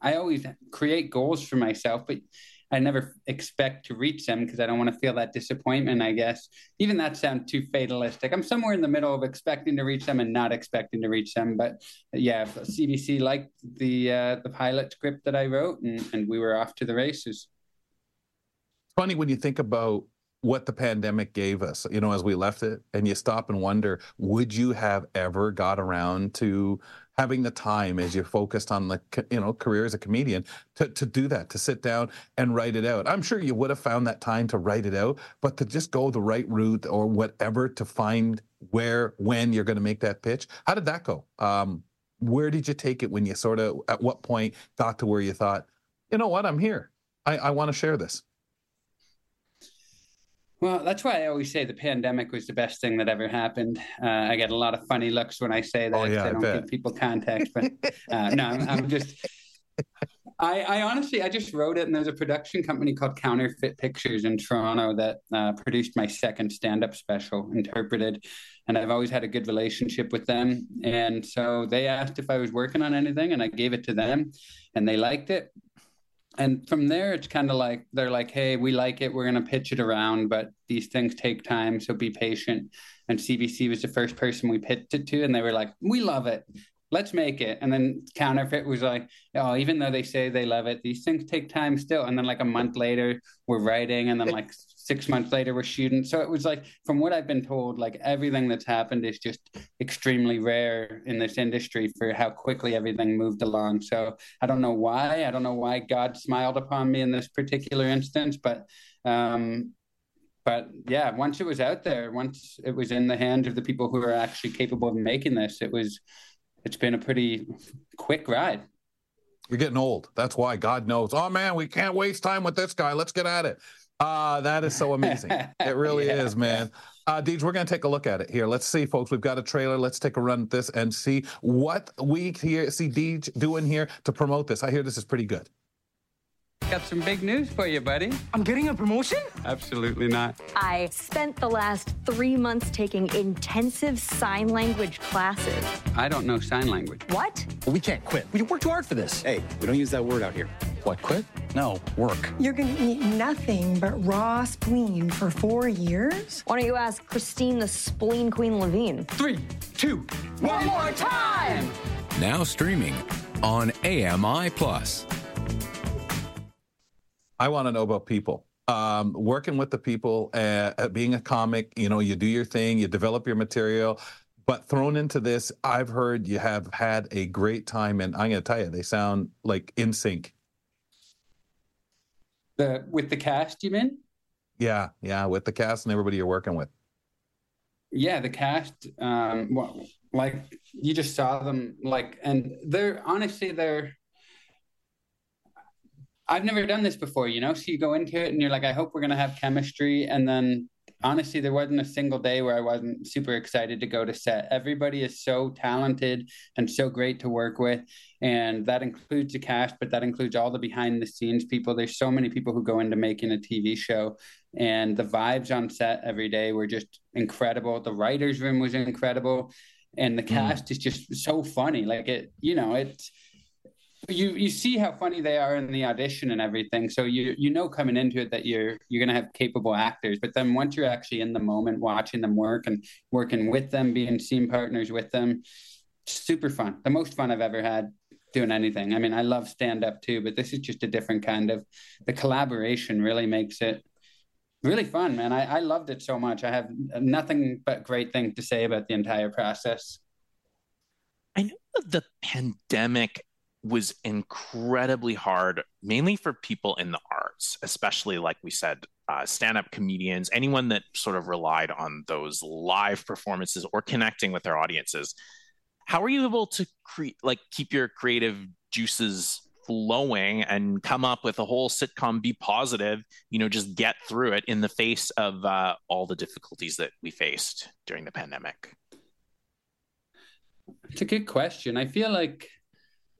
I always create goals for myself, but I never expect to reach them because I don't want to feel that disappointment, I guess. Even that sounds too fatalistic. I'm somewhere in the middle of expecting to reach them and not expecting to reach them. But yeah, CBC liked the uh, the pilot script that I wrote and, and we were off to the races. Funny when you think about what the pandemic gave us, you know, as we left it, and you stop and wonder, would you have ever got around to having the time as you focused on the you know career as a comedian to, to do that to sit down and write it out? I'm sure you would have found that time to write it out but to just go the right route or whatever to find where when you're going to make that pitch how did that go? Um, where did you take it when you sort of at what point got to where you thought you know what? I'm here. I, I want to share this well, that's why I always say the pandemic was the best thing that ever happened. Uh, I get a lot of funny looks when I say that. Oh, yeah, I I don't give people context, but uh, no, I'm, I'm just. I, I honestly, I just wrote it, and there's a production company called Counterfeit Pictures in Toronto that uh, produced my second stand-up special, interpreted, and I've always had a good relationship with them. And so they asked if I was working on anything, and I gave it to them, and they liked it and from there it's kind of like they're like hey we like it. We're going to pitch it around but these things take time so be patient. And cbc was the first person we pitched it to and they were like we love it. Let's make it. And then counterfeit was like oh even though they say they love it these things take time still. And then like a month later we're writing and then like six months later we're shooting. So it was like from what i've been told like everything that's happened is just extremely rare in this industry for how quickly everything moved along. So i don't know why. I don't know why god smiled upon me in this particular instance but um but yeah once it was out there once it was in the hands of the people who are actually capable of making this it was it's been a pretty quick ride. You're getting old. That's why. God knows. Oh man we can't waste time with this guy. Let's get at it uh, that is so amazing. it really Yeah. is, man. Uh, Deej, we're going to take a look at it here. Let's see, folks. We've got a trailer. Let's take a run at this and see what we here see Deej doing here to promote this. I hear this is pretty good. Got some big news for you buddy I'm getting a promotion? absolutely not I spent the last three months taking intensive sign language classes. i don't know sign language What? We can't quit. We worked too hard for this. Hey, we don't use that word out here. What, quit? No, work. You're going to eat nothing but raw spleen for four years? Why don't you ask Christine the Spleen Queen Levine? Three, two, One more time! Now streaming on AMI Plus. I want to know about people. Um, working with the people, uh, uh, being a comic, you know, you do your thing, you develop your material, but thrown into this, I've heard you have had a great time, and I'm going to tell you, they sound like in sync. the with the cast you mean Yeah, yeah, with the cast and everybody you're working with. yeah the cast um well, like you just saw them like and they're honestly they're I've never done this before, you know. So you go into it and you're like, I hope we're gonna have chemistry, and then honestly, there wasn't a single day where I wasn't super excited to go to set. Everybody is so talented and so great to work with. And that includes the cast, but that includes all the behind the scenes people. There's so many people who go into making a TV show. And the vibes on set every day were just incredible. The writer's room was incredible. And the mm. cast mm. is just so funny. Like it, you know, it's you you see how funny they are in the audition and everything. So you you know coming into it that you're you're to have capable actors. But then once you're actually in the moment watching them work and working with them being scene partners with them super fun. The most fun i've ever had doing anything. I mean i love stand up too but this is just a different kind of the collaboration really makes it really fun man. I, I loved it so much. I have nothing but great things to say about the entire process. I know the pandemic was incredibly hard, mainly for people in the arts, especially like we said, uh, stand-up comedians, anyone that sort of relied on those live performances or connecting with their audiences. How are you able to create, like, keep your creative juices flowing and come up with a whole sitcom, be positive, you know, just get through it in the face of uh, all the difficulties that we faced during the pandemic? It's a good question. I feel like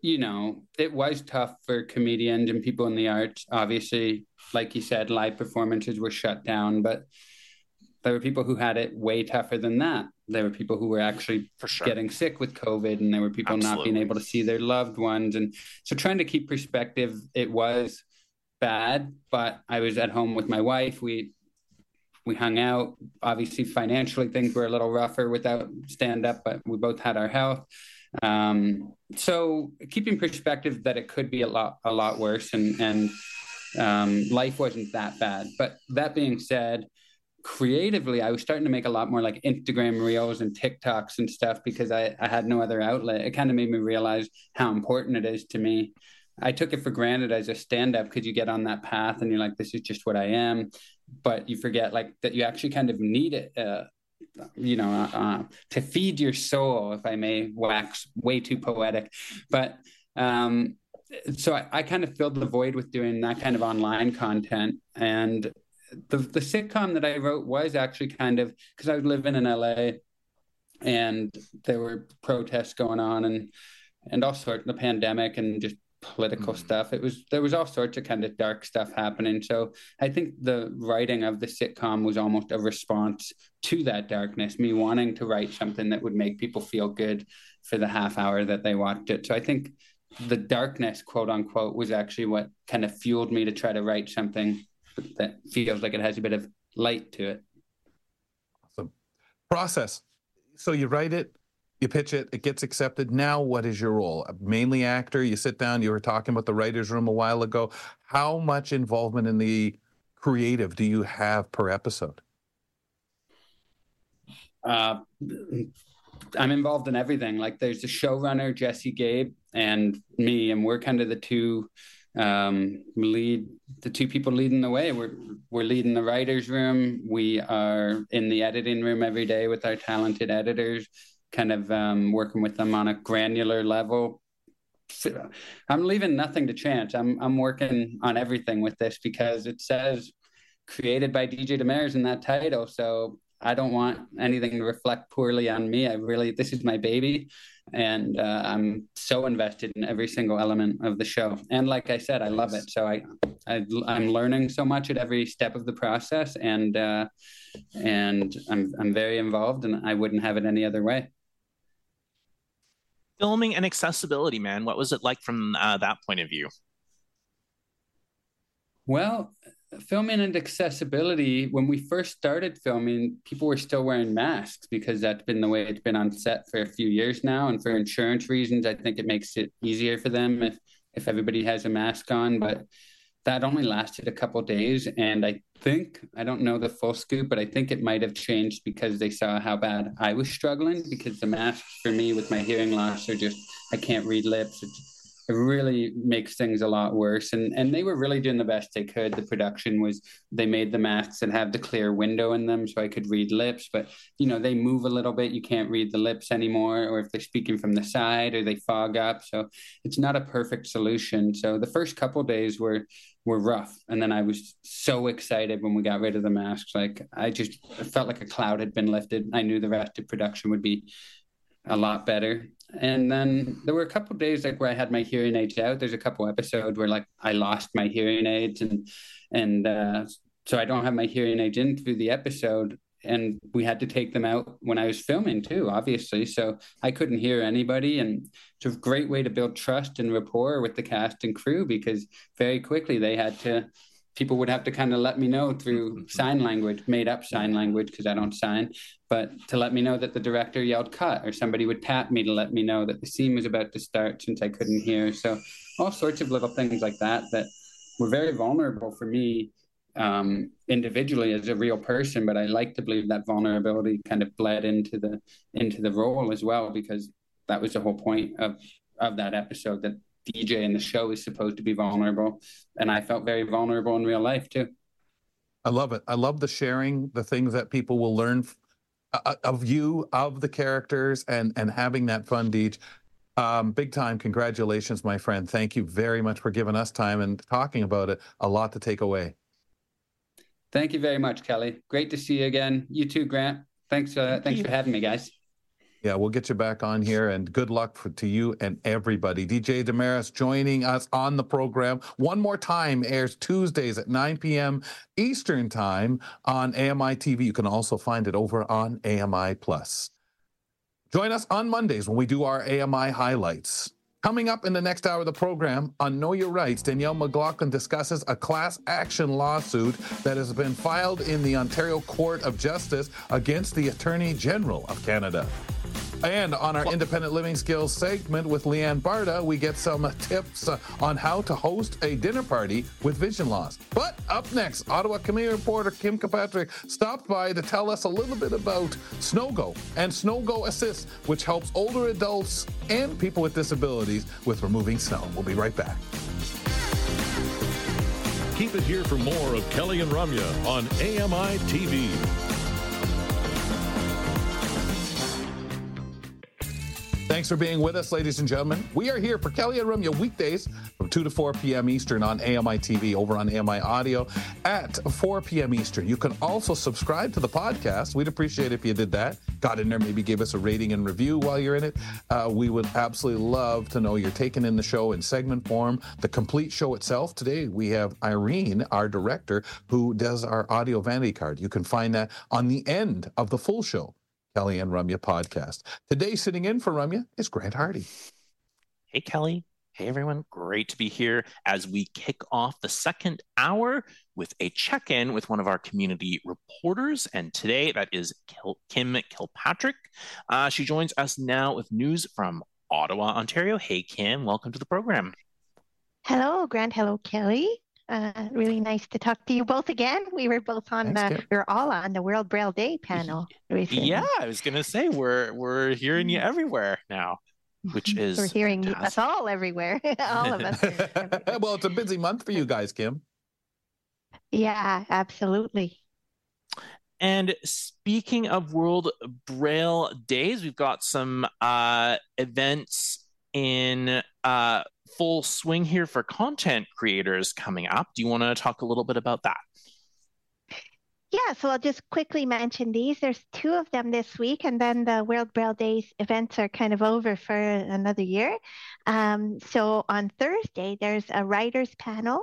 you know, it was tough for comedians and people in the arts. Obviously, like you said, live performances were shut down, but there were people who had it way tougher than that. There were people who were actually sure. getting sick with COVID, and there were people Absolutely. not being able to see their loved ones. And so, trying to keep perspective, it was bad, but I was at home with my wife. We we hung out. Obviously, financially, things were a little rougher without stand up, but we both had our health. Um, so keeping perspective that it could be a lot a lot worse, and and um, life wasn't that bad. But that being said, creatively, I was starting to make a lot more like Instagram reels and TikToks and stuff because I, I had no other outlet. It kind of made me realize how important it is to me. I took it for granted as a stand up because you get on that path and you're like, this is just what I am. But you forget like that you actually kind of need it, uh, you know, uh, uh, to feed your soul, if I may wax way too poetic. But um, so I, I, kind of filled the void with doing that kind of online content. And the, the sitcom that I wrote was actually kind of because I was living in LA and there were protests going on and and of the pandemic and just political mm-hmm. stuff. It was there was all sorts of kind of dark stuff happening. So I think the writing of the sitcom was almost a response to that darkness. Me wanting to write something that would make people feel good for the half hour that they watched it. So I think the darkness, quote unquote, was actually what kind of fueled me to try to write something that feels like it has a bit of light to it. Awesome. Process. So you write it, you pitch it, it gets accepted. Now, what is your role? Mainly actor. You sit down. You were talking about the writers' room a while ago. How much involvement in the creative do you have per episode? Uh, I'm involved in everything. Like, there's the showrunner Jesse Gabe and me, and we're kind of the two um, lead the two people leading the way. We're we're leading the writers' room. We are in the editing room every day with our talented editors kind of um, working with them on a granular level. I'm leaving nothing to chance. I'm I'm working on everything with this because it says created by DJ Demers in that title. So I don't want anything to reflect poorly on me. I really this is my baby, and uh, I'm so invested in every single element of the show. And like I said, I love it. So I, I am learning so much at every step of the process, and uh, and I'm I'm very involved, and I wouldn't have it any other way filming and accessibility, man. What was it like from uh, that point of view? Well, filming and accessibility, when we first started filming, people were still wearing masks because that's been the way it's been on set for a few years now. And for insurance reasons, I think it makes it easier for them if, if everybody has a mask on. But that only lasted a couple days and i think i don't know the full scoop but i think it might have changed because they saw how bad i was struggling because the masks for me with my hearing loss are just i can't read lips it's it really makes things a lot worse. And and they were really doing the best they could. The production was they made the masks that have the clear window in them so I could read lips, but you know, they move a little bit, you can't read the lips anymore, or if they're speaking from the side or they fog up. So it's not a perfect solution. So the first couple days were were rough. And then I was so excited when we got rid of the masks. Like I just felt like a cloud had been lifted. I knew the rest of production would be a lot better. And then there were a couple days like where I had my hearing aids out. There's a couple episodes where like I lost my hearing aids and and uh, so I don't have my hearing aids in through the episode and we had to take them out when I was filming too, obviously. So I couldn't hear anybody, and it's a great way to build trust and rapport with the cast and crew because very quickly they had to. People would have to kind of let me know through mm-hmm. sign language, made up sign language because I don't sign, but to let me know that the director yelled cut, or somebody would tap me to let me know that the scene was about to start since I couldn't hear. So all sorts of little things like that that were very vulnerable for me um, individually as a real person, but I like to believe that vulnerability kind of bled into the into the role as well because that was the whole point of of that episode that DJ in the show is supposed to be vulnerable, and I felt very vulnerable in real life too. I love it. I love the sharing, the things that people will learn uh, uh, of you, of the characters, and and having that fun, Deej. Um, big time. Congratulations, my friend. Thank you very much for giving us time and talking about it. A lot to take away. Thank you very much, Kelly. Great to see you again. You too, Grant. Thanks. Uh, Thank thanks you. for having me, guys. Yeah, we'll get you back on here, and good luck for, to you and everybody. DJ Demers joining us on the program one more time airs Tuesdays at 9 p.m. Eastern Time on AMI TV. You can also find it over on AMI Plus. Join us on Mondays when we do our AMI highlights. Coming up in the next hour of the program on Know Your Rights, Danielle McLaughlin discusses a class action lawsuit that has been filed in the Ontario Court of Justice against the Attorney General of Canada. And on our independent living skills segment with Leanne Baarda, we get some tips on how to host a dinner party with vision loss. But up next, Ottawa community reporter Kim Kilpatrick stopped by to tell us a little bit about SnowGo and SnowGo Assist, which helps older adults and people with disabilities with removing snow. We'll be right back. Keep it here for more of Kelly and Ramya on AMI TV. Thanks for being with us, ladies and gentlemen. We are here for Kelly and Ramya weekdays from 2 to 4 p.m. Eastern on AMI TV, over on AMI Audio at 4 p.m. Eastern. You can also subscribe to the podcast. We'd appreciate if you did that. Got in there, maybe give us a rating and review while you're in it. Uh, we would absolutely love to know you're taking in the show in segment form, the complete show itself. Today, we have Irene, our director, who does our audio vanity card. You can find that on the end of the full show. Kelly and Ramya podcast. Today, sitting in for Ramya is Grant Hardy. Hey, Kelly. Hey, everyone. Great to be here as we kick off the second hour with a check in with one of our community reporters. And today, that is Kim Kilpatrick. Uh, she joins us now with news from Ottawa, Ontario. Hey, Kim. Welcome to the program. Hello, Grant. Hello, Kelly. Uh, really nice to talk to you both again. We were both on Thanks, the we are all on the World Braille Day panel. Recently. Yeah, I was gonna say we're we're hearing you mm. everywhere now, which is we're hearing fantastic. us all everywhere. all of us. Everywhere. well, it's a busy month for you guys, Kim. Yeah, absolutely. And speaking of World Braille Days, we've got some uh, events in uh, full swing here for content creators coming up. Do you want to talk a little bit about that? Yeah, so I'll just quickly mention these. There's two of them this week, and then the World Braille Days events are kind of over for another year. Um, so on Thursday, there's a writers panel.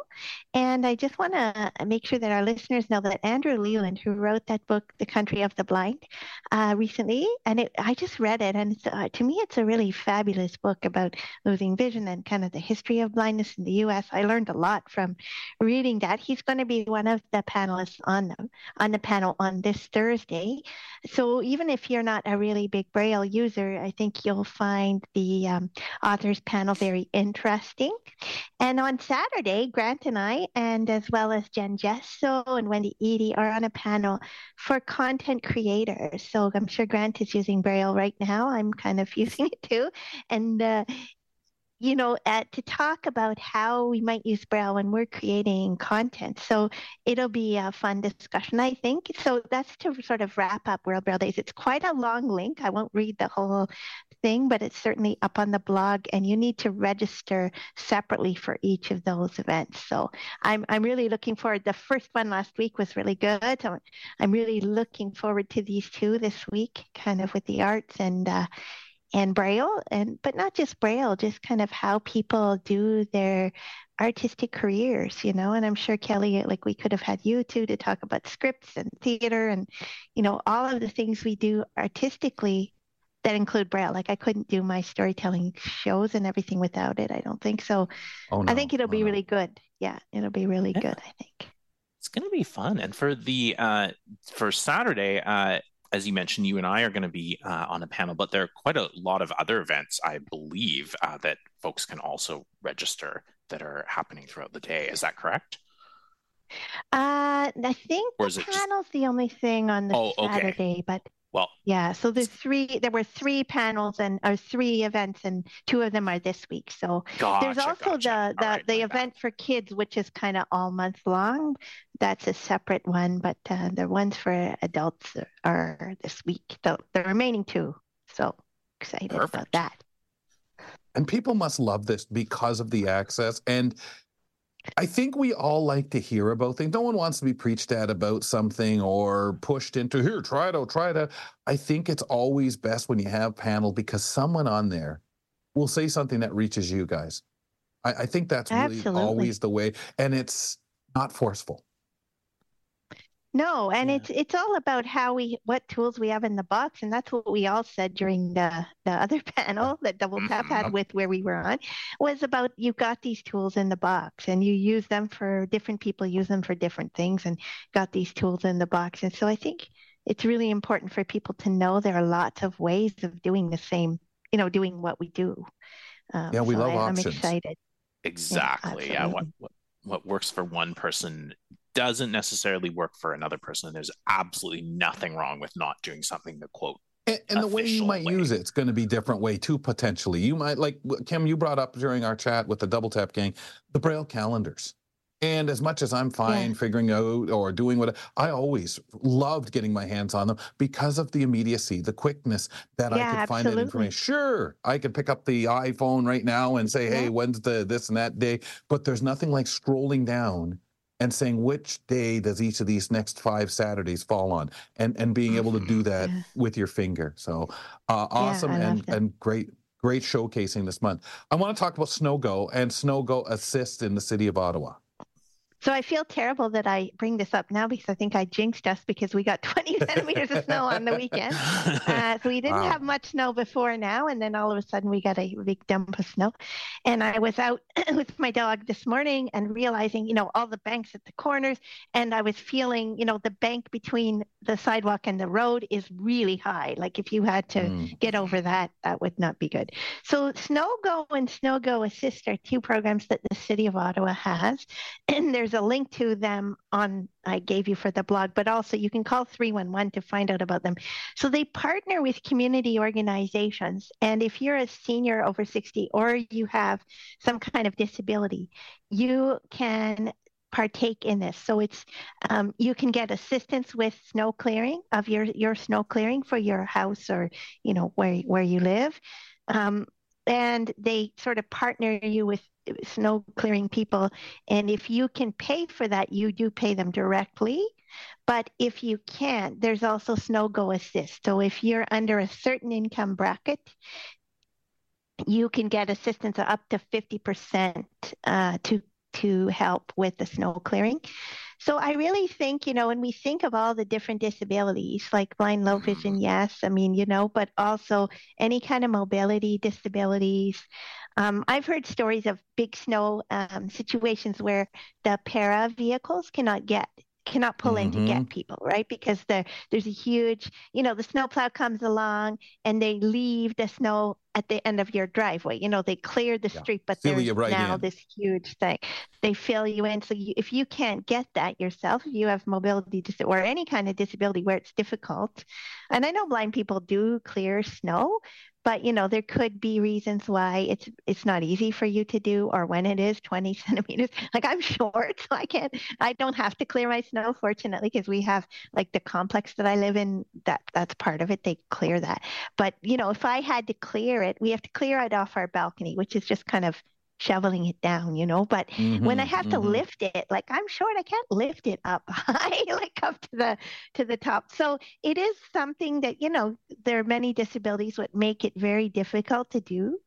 And I just want to make sure that our listeners know that Andrew Leland, who wrote that book, The Country of the Blind, uh, recently, and it, I just read it. And uh, to me, it's a really fabulous book about losing vision and kind of the history of blindness in the U.S. I learned a lot from reading that. He's going to be one of the panelists on, on the panel on this Thursday. So even if you're not a really big Braille user, I think you'll find the um, author's panel very interesting. And on Saturday, Grant and I, and as well as Jen Jesso and Wendy Eady, are on a panel for content creators. So I'm sure Grant is using Braille right now. I'm kind of using it too. And uh, you know, at, to talk about how we might use Braille when we're creating content. So it'll be a fun discussion, I think. So that's to sort of wrap up World Braille Days. It's quite a long link. I won't read the whole thing, but it's certainly up on the blog, and you need to register separately for each of those events. So I'm I'm really looking forward. The first one last week was really good. I'm, I'm really looking forward to these two this week, kind of with the arts and. Uh, and braille and but not just braille just kind of how people do their artistic careers you know and i'm sure kelly like we could have had you too to talk about scripts and theater and you know all of the things we do artistically that include braille like i couldn't do my storytelling shows and everything without it i don't think so Oh, no. i think it'll Oh, be no. really good yeah it'll be really good i think It's going to be fun. And for the uh, for Saturday, uh, as you mentioned, you and I are going to be uh, on a panel, but there are quite a lot of other events, I believe, uh, that folks can also register that are happening throughout the day. Is that correct? uh i think the is just- panel's the only thing on the Oh, okay. saturday but Well, Yeah, so there's three. There were three panels and or three events, and two of them are this week. So there's Gotcha, also the the, the event for kids, which is kind of all month long. That's a separate one, but uh, the ones for adults are this week. The the remaining two. So excited about that. And people must love this because of the access. And I think we all like to hear about things. No one wants to be preached at about something or pushed into here, try it out, try it out. I think it's always best when you have panel because someone on there will say something that reaches you guys. I, I think that's really Absolutely. always the way. And it's not forceful. No, and it's it's all about how we what tools we have in the box, and that's what we all said during the the other panel that Double Tap had with where we were on, was about you've got these tools in the box, and you use them for different people use them for different things, and got these tools in the box, and so I think it's really important for people to know there are lots of ways of doing the same, you know, doing what we do. Um, Yeah, we so love I, I'm excited. Exactly. Yeah, what, what what works for one person doesn't necessarily work for another person. And there's absolutely nothing wrong with not doing something the quote. And, and the way you might use it, it's going to be different way too, potentially. You might, like Kim, you brought up during our chat with the Double Tap Gang, the Braille calendars. And as much as I'm fine figuring out or doing what I always loved getting my hands on them because of the immediacy, the quickness that I Yeah, could find that information. Sure, I could pick up the iPhone right now and say, hey, Yeah. when's the this and that day? But there's nothing like scrolling down and saying which day does each of these next five Saturdays fall on, and and being able to do that with your finger. So uh, awesome love and that. and great great showcasing this month. I want to talk about SnowGo and SnowGo Assist in the city of Ottawa. So I feel terrible that I bring this up now because I think I jinxed us because we got 20 centimeters of snow on the weekend. Uh, so we didn't Wow. have much snow before now, and then all of a sudden we got a big dump of snow. And I was out with my dog this morning and realizing, you know, all the banks at the corners, and I was feeling, you know, the bank between the sidewalk and the road is really high. Like if you had to Mm. get over that, that would not be good. So Snow Go and Snow Go Assist are two programs that the city of Ottawa has, and there's a link to them on I gave you for the blog, but also you can call 311 to find out about them. So they partner with community organizations, and if you're a senior over 60 or you have some kind of disability, you can partake in this. So it's um, you can get assistance with snow clearing of your your snow clearing for your house or you know where where you live, um, and they sort of partner you with snow clearing people. And if you can pay for that, you do pay them directly. But if you can't, there's also Snow Go Assist. So if you're under a certain income bracket, you can get assistance up to 50% uh, to to help with the snow clearing. So I really think, you know, when we think of all the different disabilities, like blind, low vision, yes, I mean, you know, but also any kind of mobility disabilities. Um, I've heard stories of big snow um, situations where the para vehicles cannot get cannot pull in to get mm-hmm. people, right? Because there there's a huge, you know, the snowplow comes along and they leave the snow at the end of your driveway. You know, they clear the street, but Fill there's right now in. this huge thing. They fill you in. So you, if you can't get that yourself, if you have mobility dis- or any kind of disability where it's difficult, and I know blind people do clear snow, but you know there could be reasons why it's it's not easy for you to do or when it is 20 centimeters. Like i'm short so i can't i don't have to clear my snow fortunately because we have like the complex that i live in that that's part of it they clear that. But you know if i had to clear it we have to clear it off our balcony which is just kind of shoveling it down, you know. But mm-hmm, when I have to mm-hmm. lift it, like I'm short, I can't lift it up high, like up to the to the top. So it is something that you know there are many disabilities would make it very difficult to do.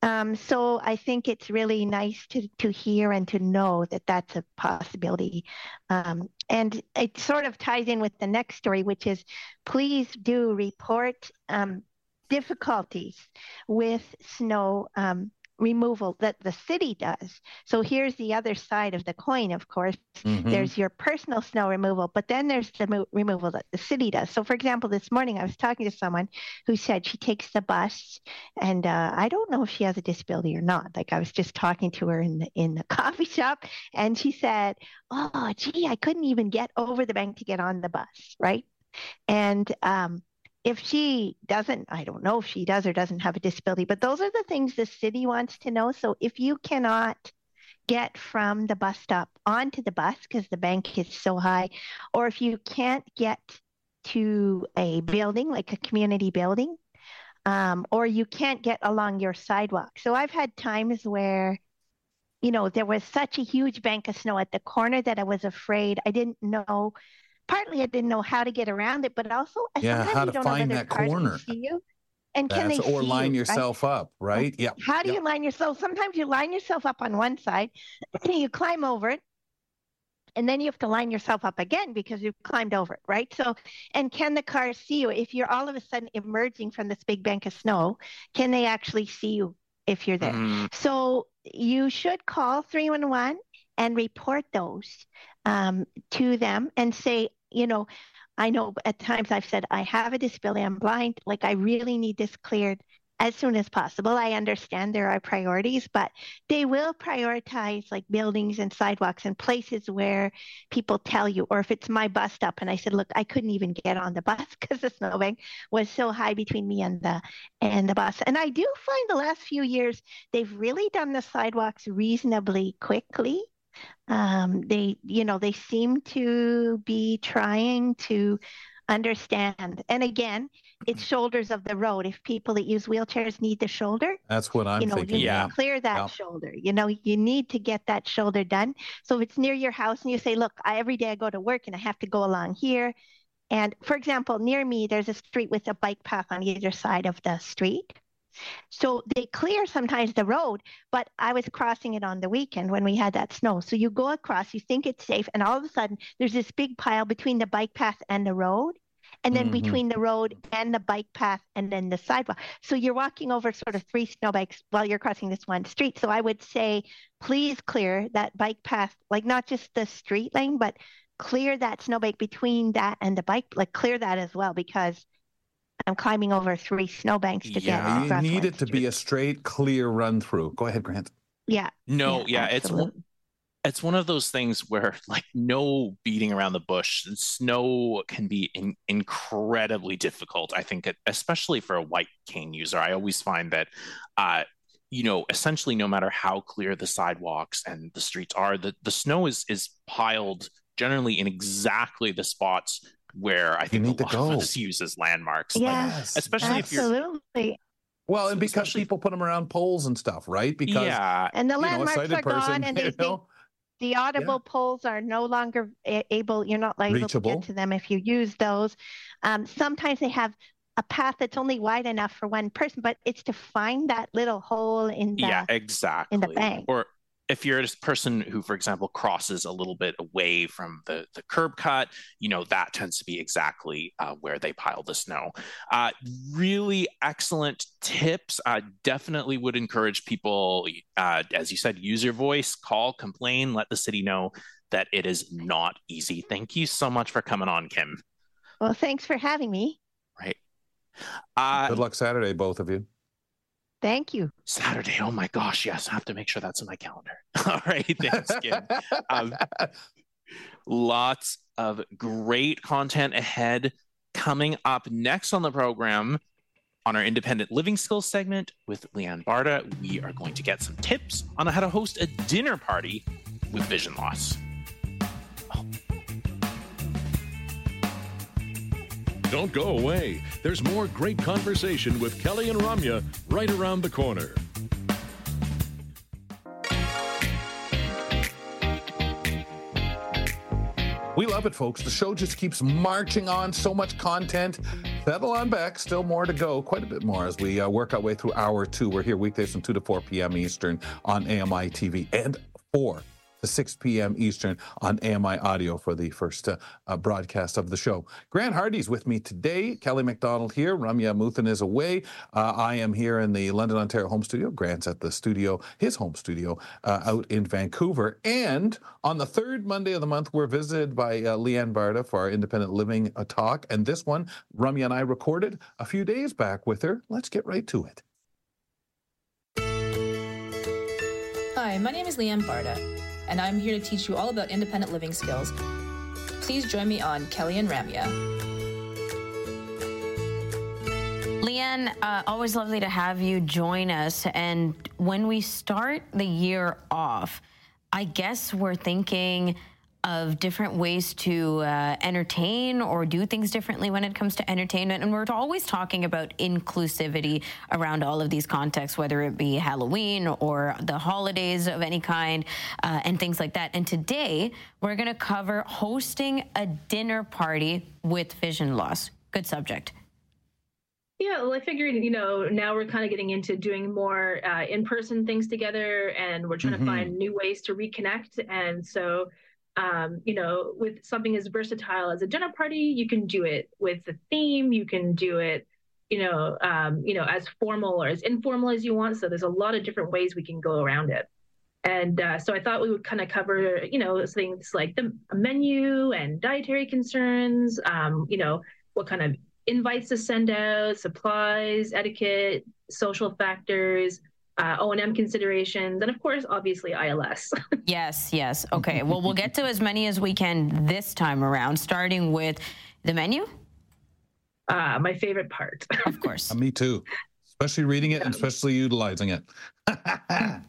Um, so I think it's really nice to to hear and to know that that's a possibility. Um, and it sort of ties in with the next story, which is please do report um, difficulties with snow um, removal that the city does. So here's the other side of the coin, of course. Mm-hmm. There's your personal snow removal, but then there's the mo- removal that the city does. So, for example, this morning I was talking to someone who said she takes the bus, and uh, I don't know if she has a disability or not. Like I was just talking to her in the, in the coffee shop, and she said, "Oh, gee, I couldn't even get over the bank to get on the bus, right?" And um, if she doesn't, I don't know if she does or doesn't have a disability, but those are the things the city wants to know. So if you cannot get from the bus stop onto the bus because the bank is so high, or if you can't get to a building like a community building, um, or you can't get along your sidewalk. So I've had times where, you know, there was such a huge bank of snow at the corner that I was afraid I didn't know partly I didn't know how to get around it, but also I yeah, how to find that corner. See you. And can That's, they or line you, yourself right? up, right? Yeah. How do yep. you line yourself? Sometimes you line yourself up on one side, you climb over it, and then you have to line yourself up again because you've climbed over it, right? So, and can the car see you if you're all of a sudden emerging from this big bank of snow? Can they actually see you if you're there? Mm. So you should call 311 and report those um, to them and say, you know, I know at times I've said, I have a disability, I'm blind, like I really need this cleared as soon as possible. I understand there are priorities, but they will prioritize like buildings and sidewalks and places where people tell you, or if it's my bus stop and I said, look, I couldn't even get on the bus because the snowbank was so high between me and the and the bus. And I do find the last few years they've really done the sidewalks reasonably quickly um, they you know they seem to be trying to understand. And again it's shoulders of the road. If people that use wheelchairs need the shoulder that's what i'm you know, thinking you yeah clear that yeah. shoulder. You know you need to get that shoulder done. So if it's near your house and you say look I, every day i go to work and i have to go along here and for example near me there's a street with a bike path on either side of the street so they clear sometimes the road, but I was crossing it on the weekend when we had that snow. So you go across, you think it's safe, and all of a sudden there's this big pile between the bike path and the road. And then mm-hmm. between the road and the bike path and then the sidewalk. So you're walking over sort of three snowbanks while you're crossing this one street. So I would say, please clear that bike path, like not just the street lane, but clear that snowbank between that and the bike, like clear that as well, because I'm climbing over three snowbanks to yeah, get. You need it to be a straight, clear run through. Go ahead, Grant. Yeah. No, yeah, yeah it's one, it's one of those things where like no beating around the bush. Snow can be in, incredibly difficult. I think, especially for a white cane user. I always find that. Uh, you know, essentially, no matter how clear the sidewalks and the streets are, the, the snow is is piled generally in exactly the spots where I think a lot of us use as landmarks. Yes, like, especially absolutely. if you're well, and because especially, people put them around poles and stuff, right? Because yeah, and the landmarks know, are person, gone, and they, know, the audible yeah. poles are no longer able. You're not able Reachable. to get to them if you use those. Um, sometimes they have a path that's only wide enough for one person, but it's to find that little hole in the yeah, exactly in the bank. Or if you're a person who, for example, crosses a little bit away from the, the curb cut, you know, that tends to be exactly uh, where they pile the snow. Uh, really excellent tips. I definitely would encourage people, uh, as you said, use your voice, call, complain, let the city know that it is not easy. Thank you so much for coming on, Kim. Well, thanks for having me. Right. Uh, Good luck Saturday, both of you. Thank you. Saturday. Oh my gosh. Yes. I have to make sure that's in my calendar. All right. Thanks, Kim. um, lots of great content ahead. Coming up next on the program, On our independent living skills segment with Leanne Baarda, we are going to get some tips on how to host a dinner party with vision loss. Don't go away. There's more great conversation with Kelly and Ramya right around the corner. We love it, folks. The show just keeps marching on. So much content. Settle on back. Still more to go. Quite a bit more as we uh, work our way through hour two. We're here weekdays from 2 to 4 p.m. Eastern on AMI TV and 4 to 6 p.m. Eastern on AMI Audio for the first uh, uh, broadcast of the show. Grant Hardy's with me today. Kelly McDonald here. Ramya Amuthan is away. Uh, I am here in the London, Ontario home studio. Grant's at the studio, his home studio uh, out in Vancouver. And on the third Monday of the month, we're visited by uh, Leanne Baarda for our Independent Living uh, talk. And this one, Ramya and I recorded a few days back with her. Let's get right to it. Hi, my name is Leanne Baarda and I'm here to teach you all about independent living skills. Please join me on Kelly and Ramya. Leanne, uh, always lovely to have you join us. And when we start the year off, I guess we're thinking of different ways to uh, entertain or do things differently when it comes to entertainment. And we're always talking about inclusivity around all of these contexts, whether it be Halloween or the holidays of any kind uh, and things like that. And today we're going to cover hosting a dinner party with vision loss. Good subject. Yeah, well, I figured, you know, now we're kind of getting into doing more uh, in person things together and we're trying mm-hmm. to find new ways to reconnect. And so, um, you know, with something as versatile as a dinner party, you can do it with the theme. You can do it, you know, um, you know, as formal or as informal as you want. So there's a lot of different ways we can go around it. And uh, so I thought we would kind of cover, you know, things like the menu and dietary concerns. Um, you know, what kind of invites to send out, supplies, etiquette, social factors uh, O&M considerations, and of course, obviously ILS. yes, yes. Okay. well, we'll get to as many as we can this time around, starting with the menu. Uh, my favorite part. Of course. Uh, me too. Especially reading it yeah. and especially utilizing it.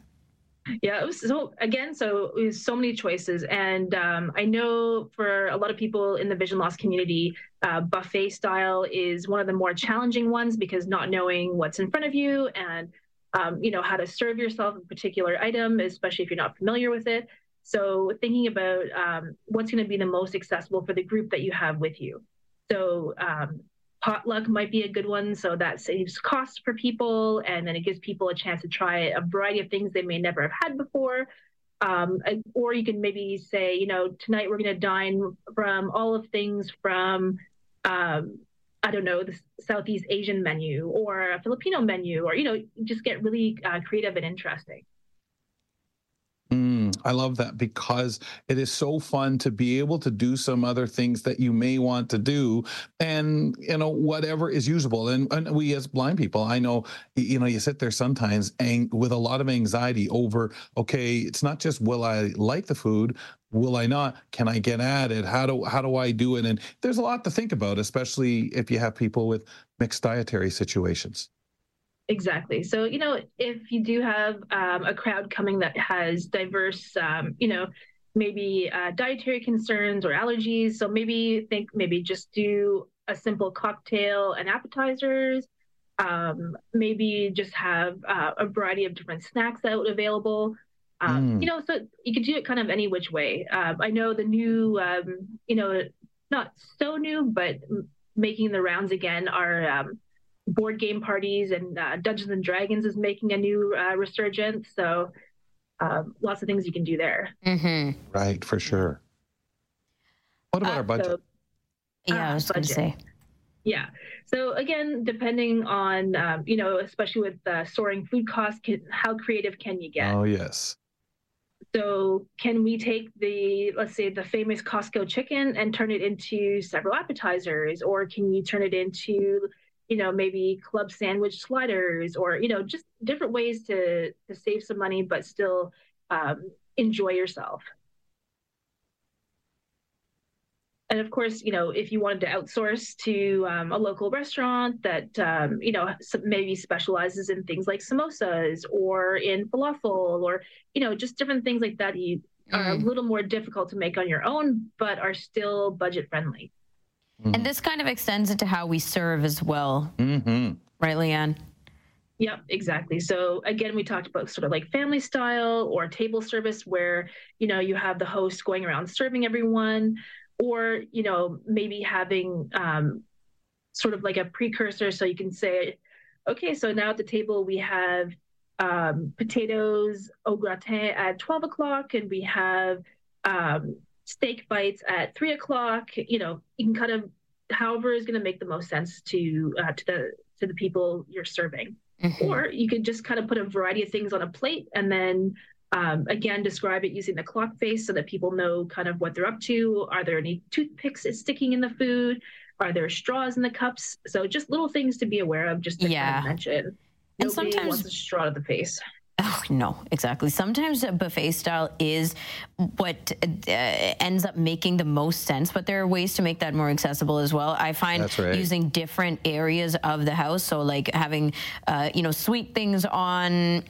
yeah. Was, so again, so it was so many choices, and um, I know for a lot of people in the vision loss community, uh, buffet style is one of the more challenging ones because not knowing what's in front of you and um, you know, how to serve yourself a particular item, especially if you're not familiar with it. So thinking about um, what's going to be the most accessible for the group that you have with you. So um, potluck might be a good one. So that saves costs for people, and then it gives people a chance to try a variety of things they may never have had before. Um, or you can maybe say, you know, tonight we're going to dine from all of things from um, I don't know, the Southeast Asian menu or a Filipino menu, or, you know, just get really uh, creative and interesting. Mm, I love that because it is so fun to be able to do some other things that you may want to do and you know whatever is usable and, and we as blind people I know you know you sit there sometimes and with a lot of anxiety over okay it's not just will I like the food will I not? Can I get at it? How do how do I do it? And there's a lot to think about, especially if you have people with mixed dietary situations. Exactly. So you know, if you do have um, a crowd coming that has diverse, um, you know, maybe uh, dietary concerns or allergies, so maybe think maybe just do a simple cocktail and appetizers. Um, maybe just have uh, a variety of different snacks out available. Um, mm. You know, so you could do it kind of any which way. Um, I know the new, um, you know, not so new, but making the rounds again are um, board game parties, and uh, Dungeons and Dragons is making a new uh, resurgence. So um, lots of things you can do there. Mm-hmm. Right, for sure. What about uh, our budget? So, yeah, I was going to say. Yeah. So again, depending on um, you know, especially with uh, soaring food costs, can, how creative can you get? Oh yes. So can we take the, let's say, the famous Costco chicken and turn it into several appetizers, or can you turn it into, you know, maybe club sandwich sliders, or you know, just different ways to to save some money but still um, enjoy yourself. And of course, you know, if you wanted to outsource to um, a local restaurant that, um, you know, maybe specializes in things like samosas or in falafel or, you know, just different things like that, you mm. are a mm. little more difficult to make on your own, but are still budget friendly. Mm. And this kind of extends into how we serve as well. Mm-hmm. Right, Leanne? Yep, exactly. So again, we talked about sort of like family style or table service where, you know, you have the host going around serving everyone or you know maybe having um, sort of like a precursor so you can say okay so now at the table we have um, potatoes au gratin at 12 o'clock and we have um, steak bites at 3 o'clock you know you can kind of however is going to make the most sense to uh, to the to the people you're serving mm-hmm. or you could just kind of put a variety of things on a plate and then um, again, describe it using the clock face so that people know kind of what they're up to. Are there any toothpicks sticking in the food? Are there straws in the cups? So just little things to be aware of, just to yeah. kind of mention. And Nobody sometimes wants a straw to the face. Oh, no, exactly. Sometimes a buffet style is what uh, ends up making the most sense, but there are ways to make that more accessible as well. I find right. using different areas of the house, so like having, uh, you know, sweet things on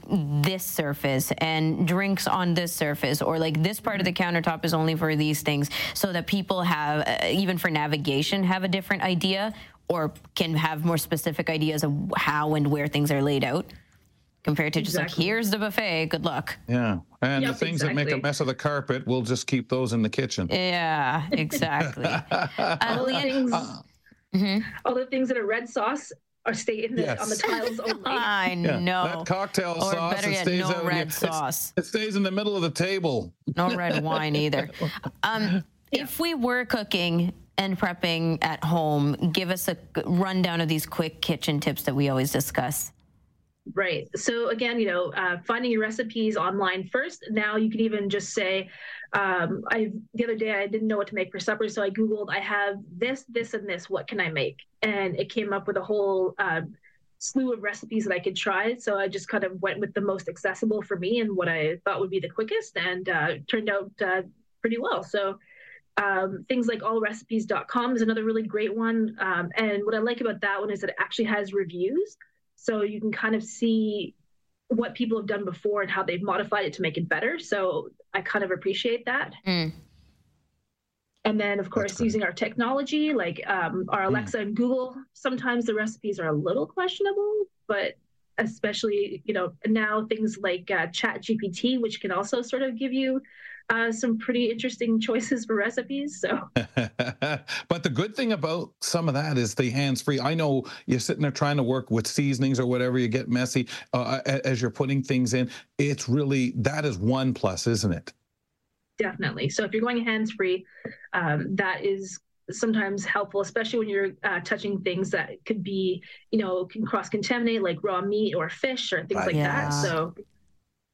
this surface and drinks on this surface, or like this part of the countertop is only for these things, so that people have, uh, even for navigation, have a different idea or can have more specific ideas of how and where things are laid out compared to just like here's the buffet good luck yeah and yep, the things exactly. that make a mess of the carpet we'll just keep those in the kitchen yeah exactly uh, all, the things, uh, mm-hmm. all the things that are red sauce are stay in the, yes. on the tiles only. I yeah, know. That cocktail or sauce better yet, stays no out red sauce. It stays in the middle of the table. No red wine either. Um, yeah. If we were cooking and prepping at home, give us a rundown of these quick kitchen tips that we always discuss. Right. So again, you know, uh, finding your recipes online first. Now you can even just say, um, I the other day I didn't know what to make for supper, so I googled. I have this, this, and this. What can I make? And it came up with a whole uh, slew of recipes that I could try. So I just kind of went with the most accessible for me and what I thought would be the quickest, and uh, turned out uh, pretty well. So. Um, things like allrecipes.com is another really great one. Um, and what I like about that one is that it actually has reviews. So you can kind of see what people have done before and how they've modified it to make it better. So I kind of appreciate that. Mm. And then, of course, using our technology like um, our mm. Alexa mm. and Google, sometimes the recipes are a little questionable, but especially, you know, now things like uh, Chat GPT, which can also sort of give you uh, some pretty interesting choices for recipes. So, but the good thing about some of that is the hands free. I know you're sitting there trying to work with seasonings or whatever, you get messy uh, as you're putting things in. It's really that is one plus, isn't it? Definitely. So if you're going hands free, um, that is sometimes helpful, especially when you're uh, touching things that could be, you know, can cross contaminate like raw meat or fish or things like yeah. that. So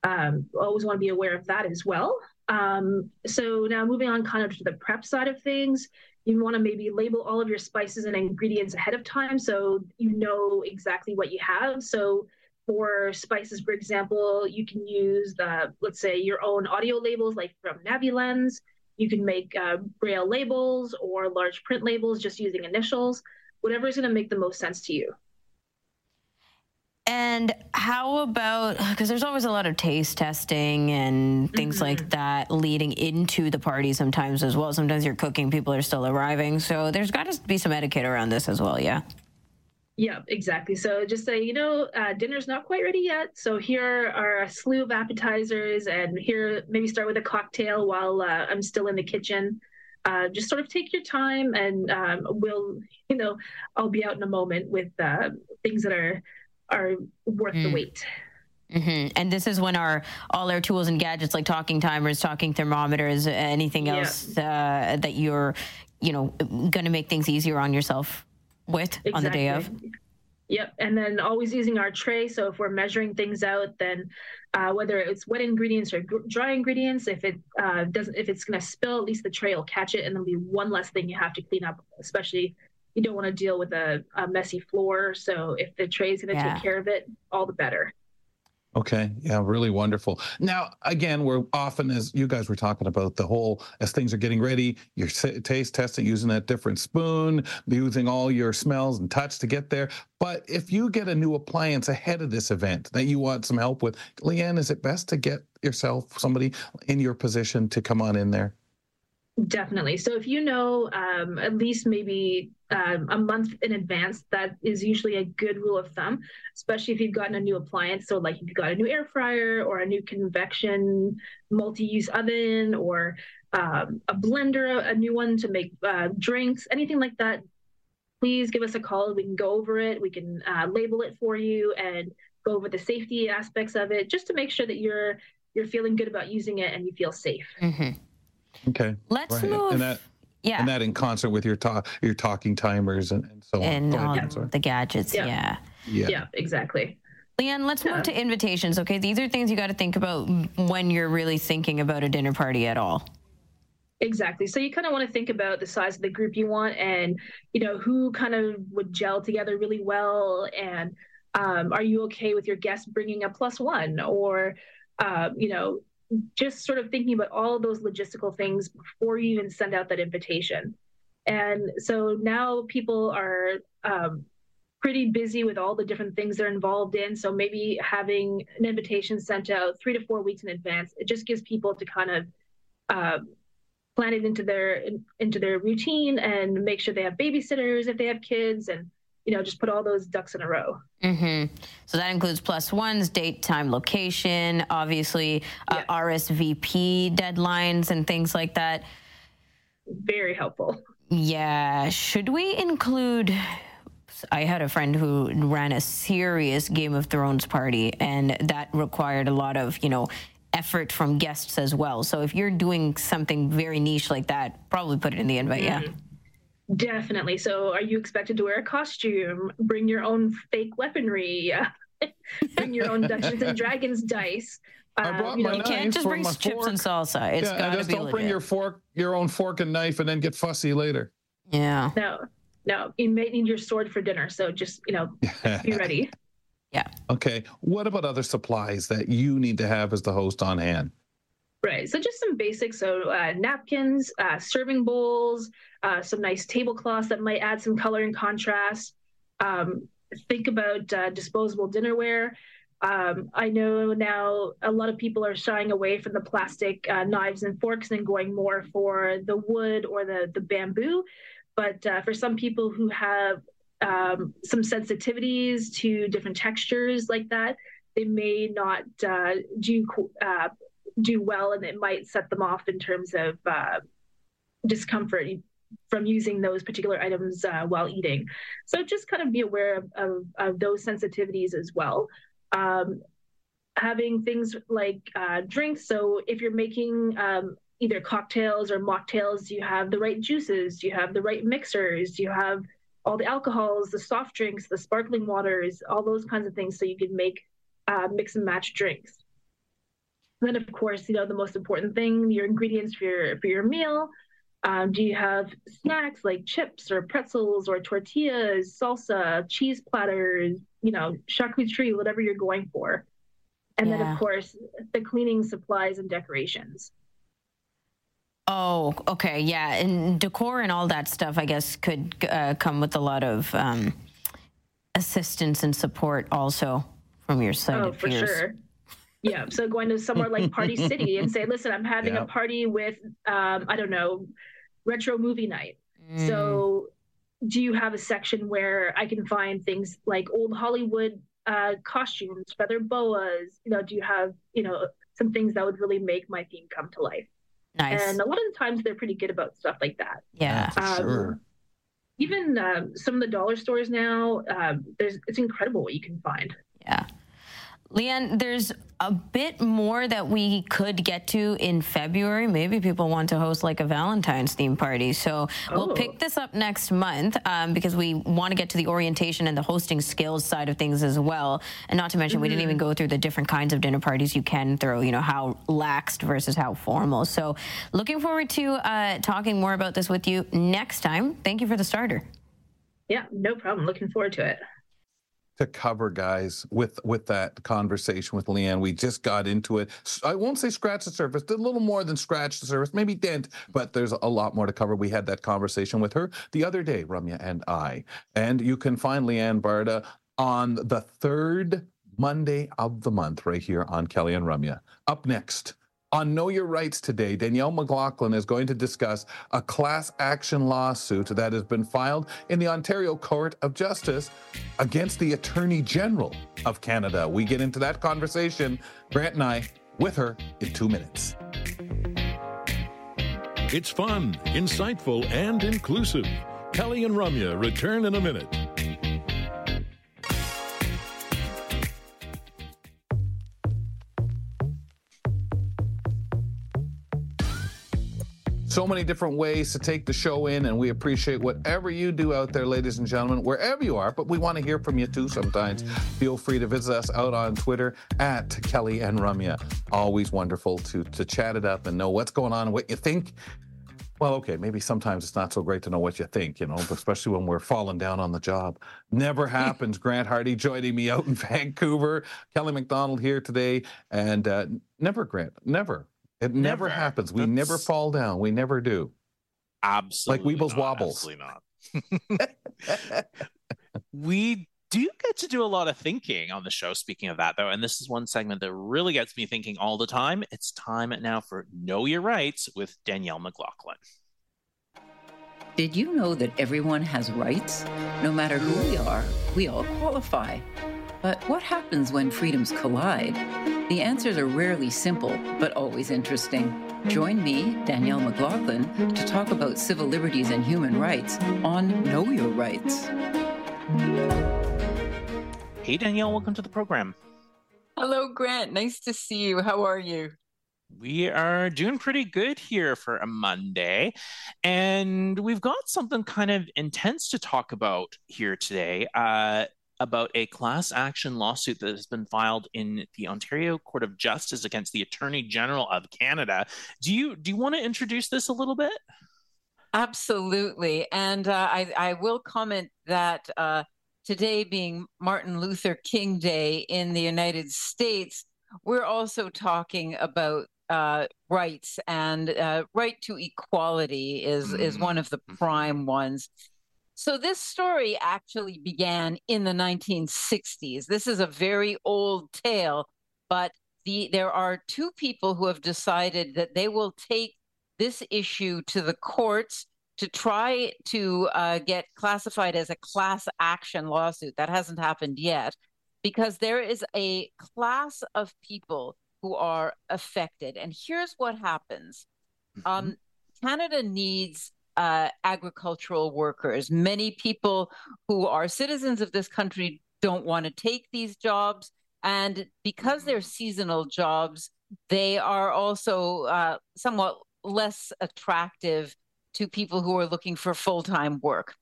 um, always want to be aware of that as well. Um, so now moving on kind of to the prep side of things, you want to maybe label all of your spices and ingredients ahead of time so you know exactly what you have. So for spices, for example, you can use the, let's say your own audio labels like from NaviLens. You can make uh, braille labels or large print labels just using initials, whatever is going to make the most sense to you. And how about because there's always a lot of taste testing and things mm-hmm. like that leading into the party sometimes as well. Sometimes you're cooking, people are still arriving. So there's got to be some etiquette around this as well, yeah? Yeah, exactly. So just say, you know, uh, dinner's not quite ready yet. So here are a slew of appetizers, and here maybe start with a cocktail while uh, I'm still in the kitchen. Uh, just sort of take your time, and um, we'll, you know, I'll be out in a moment with uh, things that are are worth mm. the wait. Mm-hmm. And this is when our all our tools and gadgets like talking timers, talking thermometers, anything else uh, that you're, you know, going to make things easier on yourself with exactly. on the day of. Yep, and then always using our tray. So if we're measuring things out, then uh, whether it's wet ingredients or dry ingredients, if it uh, doesn't, if it's going to spill, at least the tray will catch it, and there'll be one less thing you have to clean up, especially you don't want to deal with a, a messy floor. So if the tray is going to yeah. take care of it, all the better. Okay. Yeah, really wonderful. Now, again, we're often, as you guys were talking about, the whole, as things are getting ready, you're taste testing using that different spoon, using all your smells and touch to get there. But if you get a new appliance ahead of this event that you want some help with, Leanne, is it best to get yourself somebody in your position to come on in there? Definitely. So if you know um, at least maybe um, a month in advance, that is usually a good rule of thumb, especially if you've gotten a new appliance. So like if you've got a new air fryer or a new convection multi-use oven or um, a blender, a new one to make uh, drinks, anything like that, please give us a call. We can go over it. We can uh, label it for you and go over the safety aspects of it, just to make sure that you're you're feeling good about using it and you feel safe. Mm-hmm. Okay. Let's right. move. And that, yeah. And that in concert with your talk, your talking timers and, and so and on. And all the gadgets. Yeah. yeah. Yeah. Yeah. Exactly. Leanne, let's move to invitations. Okay, these are things you got to think about when you're really thinking about a dinner party at all. Exactly. So you kind of want to think about the size of the group you want, and you know who kind of would gel together really well, and um, are you okay with your guests bringing a plus one, or um, you know just sort of thinking about all those logistical things before you even send out that invitation. And so now people are um, pretty busy with all the different things they're involved in. So maybe having an invitation sent out three to four weeks in advance, it just gives people to kind of uh, plan it into their in, into their routine and make sure they have babysitters if they have kids and you know, just put all those ducks in a row. Mm-hmm. So that includes plus ones, date, time, location, obviously uh, RSVP deadlines and things like that. Very helpful. Yeah. Should we include? I had a friend who ran a serious Game of Thrones party, and that required a lot of, you know, effort from guests as well. So if you're doing something very niche like that, probably put it in the invite. Mm-hmm. Yeah. Definitely. So, are you expected to wear a costume? Bring your own fake weaponry. bring your own Dungeons and Dragons dice. I brought uh, you, know, you can't just bring chips fork. and salsa. It's yeah, gotta just be don't legit. bring your fork, your own fork and knife, and then get fussy later. Yeah. No, no. You may need your sword for dinner, so just you know, be ready. Yeah. Okay. What about other supplies that you need to have as the host on hand? Right. So just some basics. So uh, napkins, uh, serving bowls, uh, some nice tablecloths that might add some color and contrast. Um, think about uh, disposable dinnerware. Um, I know now a lot of people are shying away from the plastic uh, knives and forks and going more for the wood or the the bamboo. But uh, for some people who have um, some sensitivities to different textures like that, they may not do do well and it might set them off in terms of uh, discomfort from using those particular items uh, while eating. So just kind of be aware of, of, of those sensitivities as well. Um, having things like uh, drinks. So if you're making um, either cocktails or mocktails, you have the right juices? You have the right mixers? You have all the alcohols, the soft drinks, the sparkling waters, all those kinds of things so you can make uh, mix and match drinks then of course, you know, the most important thing, your ingredients for your for your meal. Um, do you have snacks like chips or pretzels or tortillas, salsa, cheese platters, you know, charcuterie, whatever you're going for? And yeah. then, of course, the cleaning supplies and decorations. Oh, okay. Yeah. And decor and all that stuff, I guess, could uh, come with a lot of um, assistance and support also from your side. Oh, for sure. Yeah. So going to somewhere like Party City and say, listen, I'm having yep. a party with, um, I don't know, retro movie night. Mm. So do you have a section where I can find things like old Hollywood uh, costumes, feather boas? You know, do you have, you know, some things that would really make my theme come to life? Nice. And a lot of the times they're pretty good about stuff like that. Yeah, for um, sure. Even um, some of the dollar stores now, um, there's it's incredible what you can find. Yeah. Leanne, there's a bit more that we could get to in February. Maybe people want to host like a Valentine's theme party. So oh. we'll pick this up next month um, because we want to get to the orientation and the hosting skills side of things as well. And not to mention, mm-hmm. we didn't even mm-hmm. go through the different kinds of dinner parties you can throw, you know, how laxed versus how formal. So looking forward to uh, talking more about this with you next time. Thank you for the starter. Yeah, no problem. Looking forward to it. To cover, guys, with with that conversation with Leanne. We just got into it. I won't say scratch the surface, a little more than scratch the surface, maybe dent, but there's a lot more to cover. We had that conversation with her the other day, Ramya and I. And you can find Leanne Baarda on the third Monday of the month right here on Kelly and Ramya. Up next, on Know Your Rights today, Danielle McLaughlin is going to discuss a class action lawsuit that has been filed in the Ontario Court of Justice against the Attorney General of Canada. We get into that conversation, Grant and I, with her in two minutes. It's fun, insightful, and inclusive. Kelly and Ramya return in a minute. So many different ways to take the show in, and we appreciate whatever you do out there, ladies and gentlemen, wherever you are. But we want to hear from you too sometimes. Feel free to visit us out on Twitter at Kelly and Ramya. Always wonderful to to chat it up and know what's going on, what you think. Well, okay, maybe sometimes it's not so great to know what you think, you know, especially when we're falling down on the job. Never happens. Grant Hardy joining me out in Vancouver. Kelly McDonald here today. And uh, never, Grant, never it never, never happens. We never fall down. We never do. Absolutely. Like Weebles not. wobbles. Absolutely not. we do get to do a lot of thinking on the show. Speaking of that, though, and this is one segment that really gets me thinking all the time. It's time now for Know Your Rights with Danielle McLaughlin. Did you know that everyone has rights? No matter who we are, we all qualify. But what happens when freedoms collide? The answers are rarely simple, but always interesting. Join me, Danielle McLaughlin, to talk about civil liberties and human rights on Know Your Rights. Hey, Danielle, welcome to the program. Hello, Grant. Nice to see you. How are you? We are doing pretty good here for a Monday. And we've got something kind of intense to talk about here today. Uh, about a class action lawsuit that has been filed in the Ontario Court of Justice against the Attorney General of Canada. Do you do you want to introduce this a little bit? Absolutely, and uh, I, I will comment that uh, today being Martin Luther King Day in the United States, we're also talking about uh, rights and uh, right to equality is mm. is one of the mm-hmm. prime ones. So this story actually began in the 1960s. This is a very old tale, but the there are two people who have decided that they will take this issue to the courts to try to uh, get classified as a class action lawsuit. That hasn't happened yet because there is a class of people who are affected. And here's what happens mm-hmm. um, Canada needs uh, agricultural workers. Many people who are citizens of this country don't want to take these jobs. And because they're seasonal jobs, they are also uh, somewhat less attractive to people who are looking for full time work.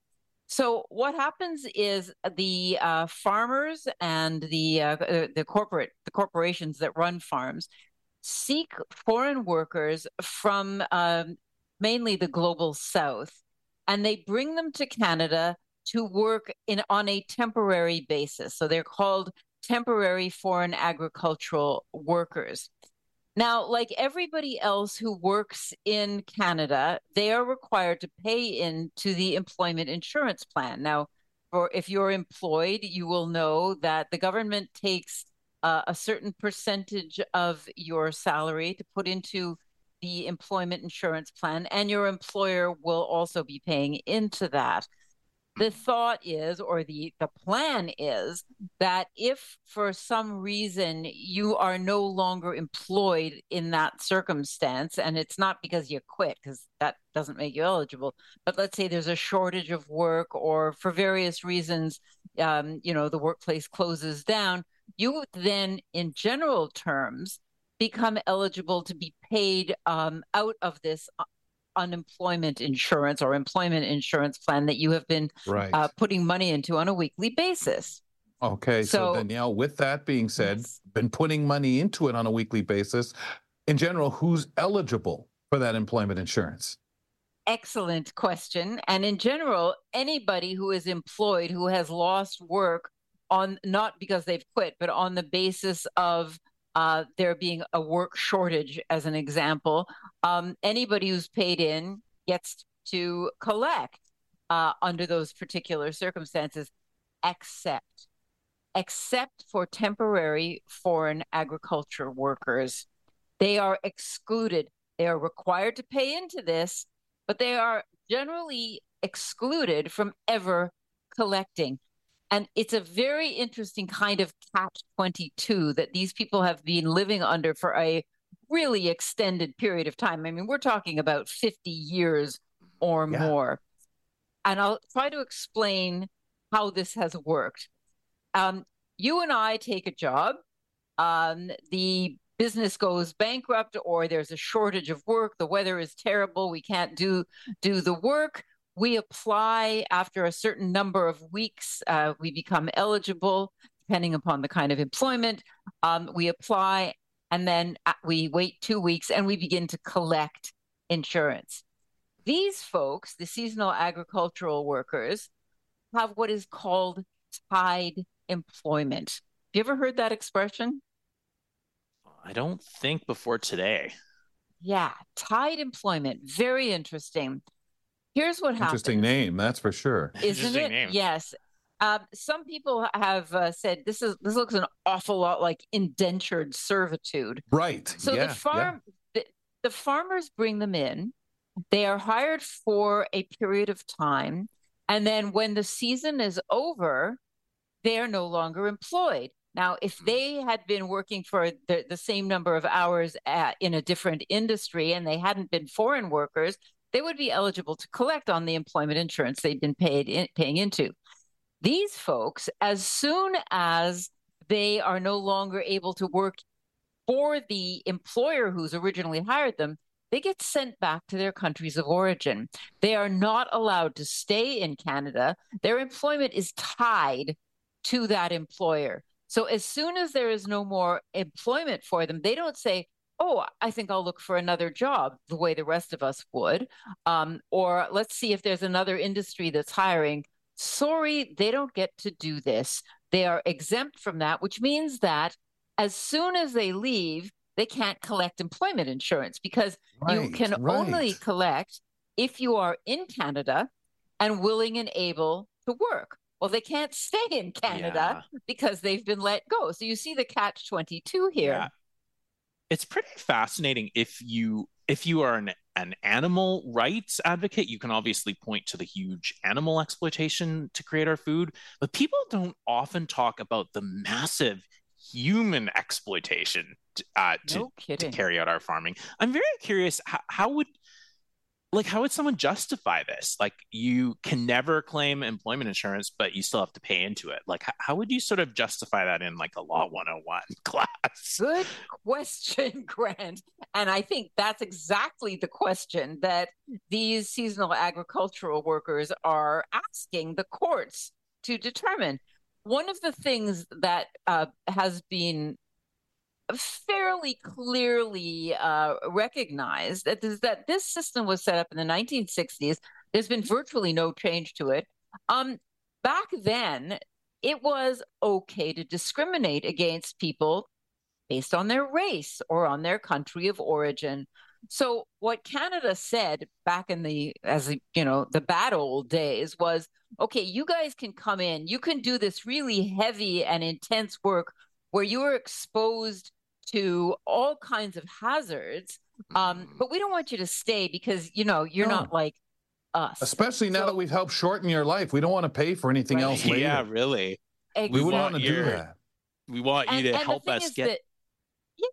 So what happens is the uh, farmers and the uh, the corporate the corporations that run farms seek foreign workers from um, mainly the global south, and they bring them to Canada to work in on a temporary basis. So they're called temporary foreign agricultural workers. Now, like everybody else who works in Canada, they are required to pay into the employment insurance plan. Now, for if you're employed, you will know that the government takes uh, a certain percentage of your salary to put into the employment insurance plan, and your employer will also be paying into that. The thought is, or the, the plan is, that if for some reason you are no longer employed in that circumstance, and it's not because you quit, because that doesn't make you eligible, but let's say there's a shortage of work, or for various reasons, um, you know, the workplace closes down, you then, in general terms, become eligible to be paid um, out of this uh, unemployment insurance or employment insurance plan that you have been right. uh, putting money into on a weekly basis. Okay, so, so Danielle, with that being said, yes. been putting money into it on a weekly basis. In general, who's eligible for that employment insurance? Excellent question. And in general, anybody who is employed who has lost work on not because they've quit, but on the basis of uh, there being a work shortage, as an example. Um, anybody who's paid in gets to collect uh, under those particular circumstances, except except for temporary foreign agriculture workers. They are excluded. They are required to pay into this, but they are generally excluded from ever collecting. And it's a very interesting kind of catch 22 that these people have been living under for a really extended period of time. I mean, we're talking about 50 years or yeah. more. And I'll try to explain how this has worked. Um, you and I take a job, um, the business goes bankrupt or there's a shortage of work, the weather is terrible, we can't do do the work we apply after a certain number of weeks. Uh, we become eligible, depending upon the kind of employment. Um, we apply, and then uh, we wait two weeks, and we begin to collect insurance. These folks, the seasonal agricultural workers, have what is called tied employment. Have you ever heard that expression? I don't think before today. Yeah, tied employment. Very interesting. Here's what happens. Interesting name, that's for sure. Isn't it? Name. Yes. Um, some people have uh, said this is this looks an awful lot like indentured servitude. Right. So yeah, the farm, yeah. the, the farmers bring them in. They are hired for a period of time, and then when the season is over, they are no longer employed. Now, if hmm. they had been working for the, the same number of hours at, in a different industry and they hadn't been foreign workers, they would be eligible to collect on the employment insurance they've been paid in, paying into. These folks, as soon as they are no longer able to work for the employer who's originally hired them, they get sent back to their countries of origin. They are not allowed to stay in Canada. Their employment is tied to that employer. So as soon as there is no more employment for them, they don't say, oh, I think I'll look for another job the way the rest of us would. Um, or let's see if there's another industry that's hiring. Sorry, they don't get to do this. They are exempt from that, which means that as soon as they leave, they can't collect employment insurance because right, you can right. only collect if you are in Canada and willing and able to work. Well, they can't stay in Canada yeah. because they've been let go. So you see the catch 22 here. Yeah it's pretty fascinating if you if you are an an animal rights advocate, you can obviously point to the huge animal exploitation to create our food, but people don't often talk about the massive human exploitation uh, to, no to carry out our farming. I'm very curious how, how would like how would someone justify this? Like you can never claim employment insurance but you still have to pay into it. Like how, would you sort of justify that in like a law 101 class? Good question grant. And i think that's exactly the question that these seasonal agricultural workers are asking the courts to determine. One of the things that uh, has been fairly clearly uh, recognized that this, that this system was set up in the 1960s. There's been virtually no change to it. Um, back then, it was okay to discriminate against people based on their race or on their country of origin. So what Canada said back in the as you know the bad old days was okay you guys can come in you can do this really heavy and intense work where you are exposed to all kinds of hazards. Um, mm. but we don't want you to stay because you know you're no. not like us. Especially now so, that we've helped shorten your life, we don't want to pay for anything right. else later. Yeah, really. Exactly. We wouldn't want to do that. We want you and, to and help us get. That,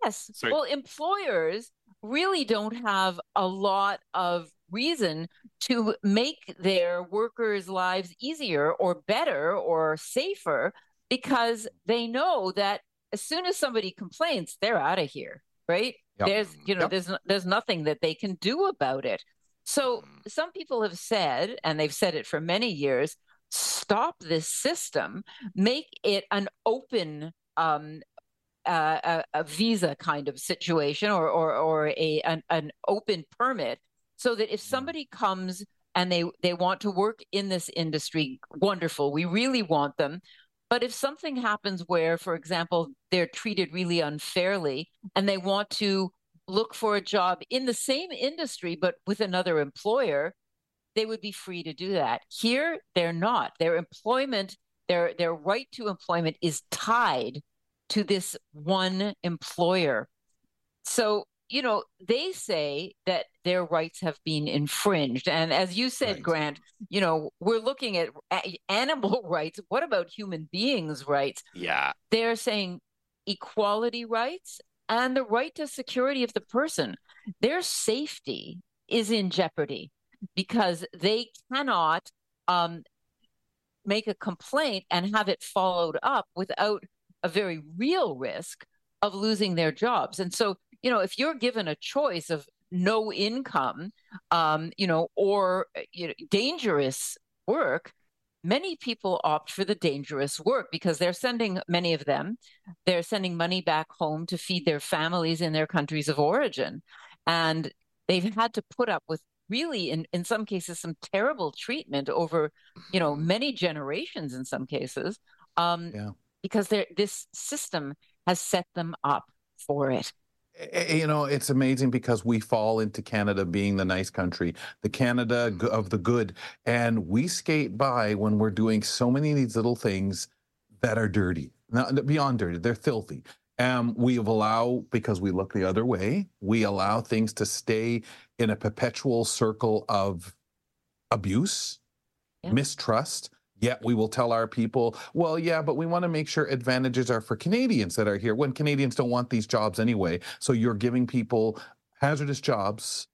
yes. Sorry. Well, employers really don't have a lot of reason to make their workers' lives easier or better or safer because they know that as soon as somebody complains, they're out of here, right? Yep. There's, you know, yep. there's there's nothing that they can do about it. So mm. some people have said, and they've said it for many years, stop this system, make it an open um, uh, a, a, visa kind of situation or or, or a an, an open permit, so that if mm. somebody comes and they they want to work in this industry, wonderful. We really want them, But if something happens where, for example, they're treated really unfairly and they want to look for a job in the same industry but with another employer, they would be free to do that. Here, they're not. Their employment, their their right to employment is tied to this one employer. So, you know, they say that their rights have been infringed. And as you said, right. Grant, you know, we're looking at animal rights. What about human beings' rights? Yeah. They're saying equality rights and the right to security of the person. Their safety is in jeopardy because they cannot um, make a complaint and have it followed up without a very real risk of losing their jobs. And so, you know, if you're given a choice of no income, um, you know, or you know, dangerous work, many people opt for the dangerous work because they're sending many of them, they're sending money back home to feed their families in their countries of origin. And they've had to put up with really in, in some cases some terrible treatment over you know many generations in some cases um, yeah. because this system has set them up for it you know it's amazing because we fall into canada being the nice country the canada of the good and we skate by when we're doing so many of these little things that are dirty not beyond dirty they're filthy um, we allow, because we look the other way, we allow things to stay in a perpetual circle of abuse, yeah. mistrust. Yet we will tell our people, well, yeah, but we want to make sure advantages are for Canadians that are here when Canadians don't want these jobs anyway. So you're giving people hazardous jobs,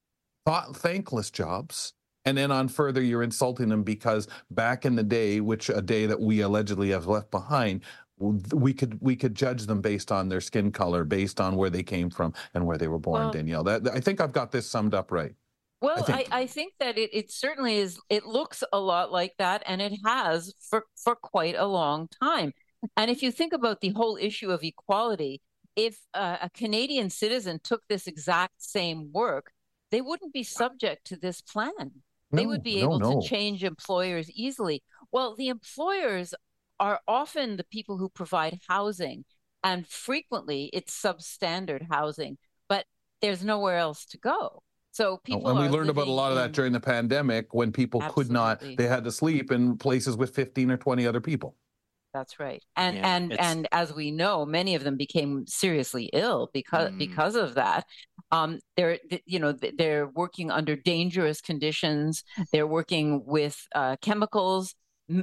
thought, thankless jobs. And then on further, you're insulting them because back in the day, which a day that we allegedly have left behind, we could we could judge them based on their skin color, based on where they came from and where they were born. Well, Danielle, that I think I've got this summed up right. Well, I think. I, I think, that it, it certainly is. It looks a lot like that, and it has for for quite a long time. And if you think about the whole issue of equality, if uh, a Canadian citizen took this exact same work, they wouldn't be subject to this plan. No, they would be able no. to change employers easily. Well, the employers are often the people who provide housing, and frequently it's substandard housing, but there's nowhere else to go. So people and we learned about a lot of that during the pandemic when people Absolutely. could not they had to sleep in places with 15 or 20 other people. That's right. And yeah, and it's... and as we know, many of them became seriously ill because mm. because of that. Um, they're you know they're working under dangerous conditions. They're working with uh, chemicals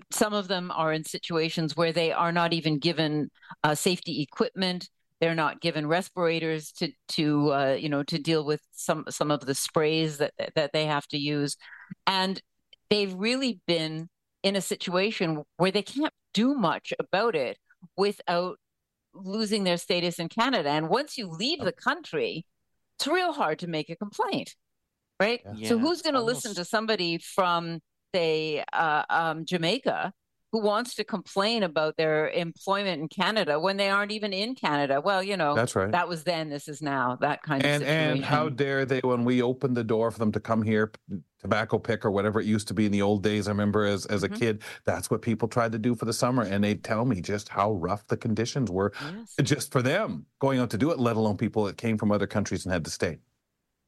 some of them are in situations where they are not even given uh, safety equipment. They're not given respirators to to uh, you know to deal with some some of the sprays that that they have to use, and they've really been in a situation where they can't do much about it without losing their status in Canada. And once you leave the country, it's real hard to make a complaint, right? Yeah. So who's going to listen to somebody from say, uh, um, Jamaica, who wants to complain about their employment in Canada when they aren't even in Canada. Well, you know, that's right. That was then. This is now. That kind and, of situation. And how dare they when we opened the door for them to come here, tobacco pick or whatever it used to be in the old days. I remember as as a mm-hmm. kid, that's what people tried to do for the summer, and they'd tell me just how rough the conditions were, yes. just for them going out to do it. Let alone people that came from other countries and had to stay.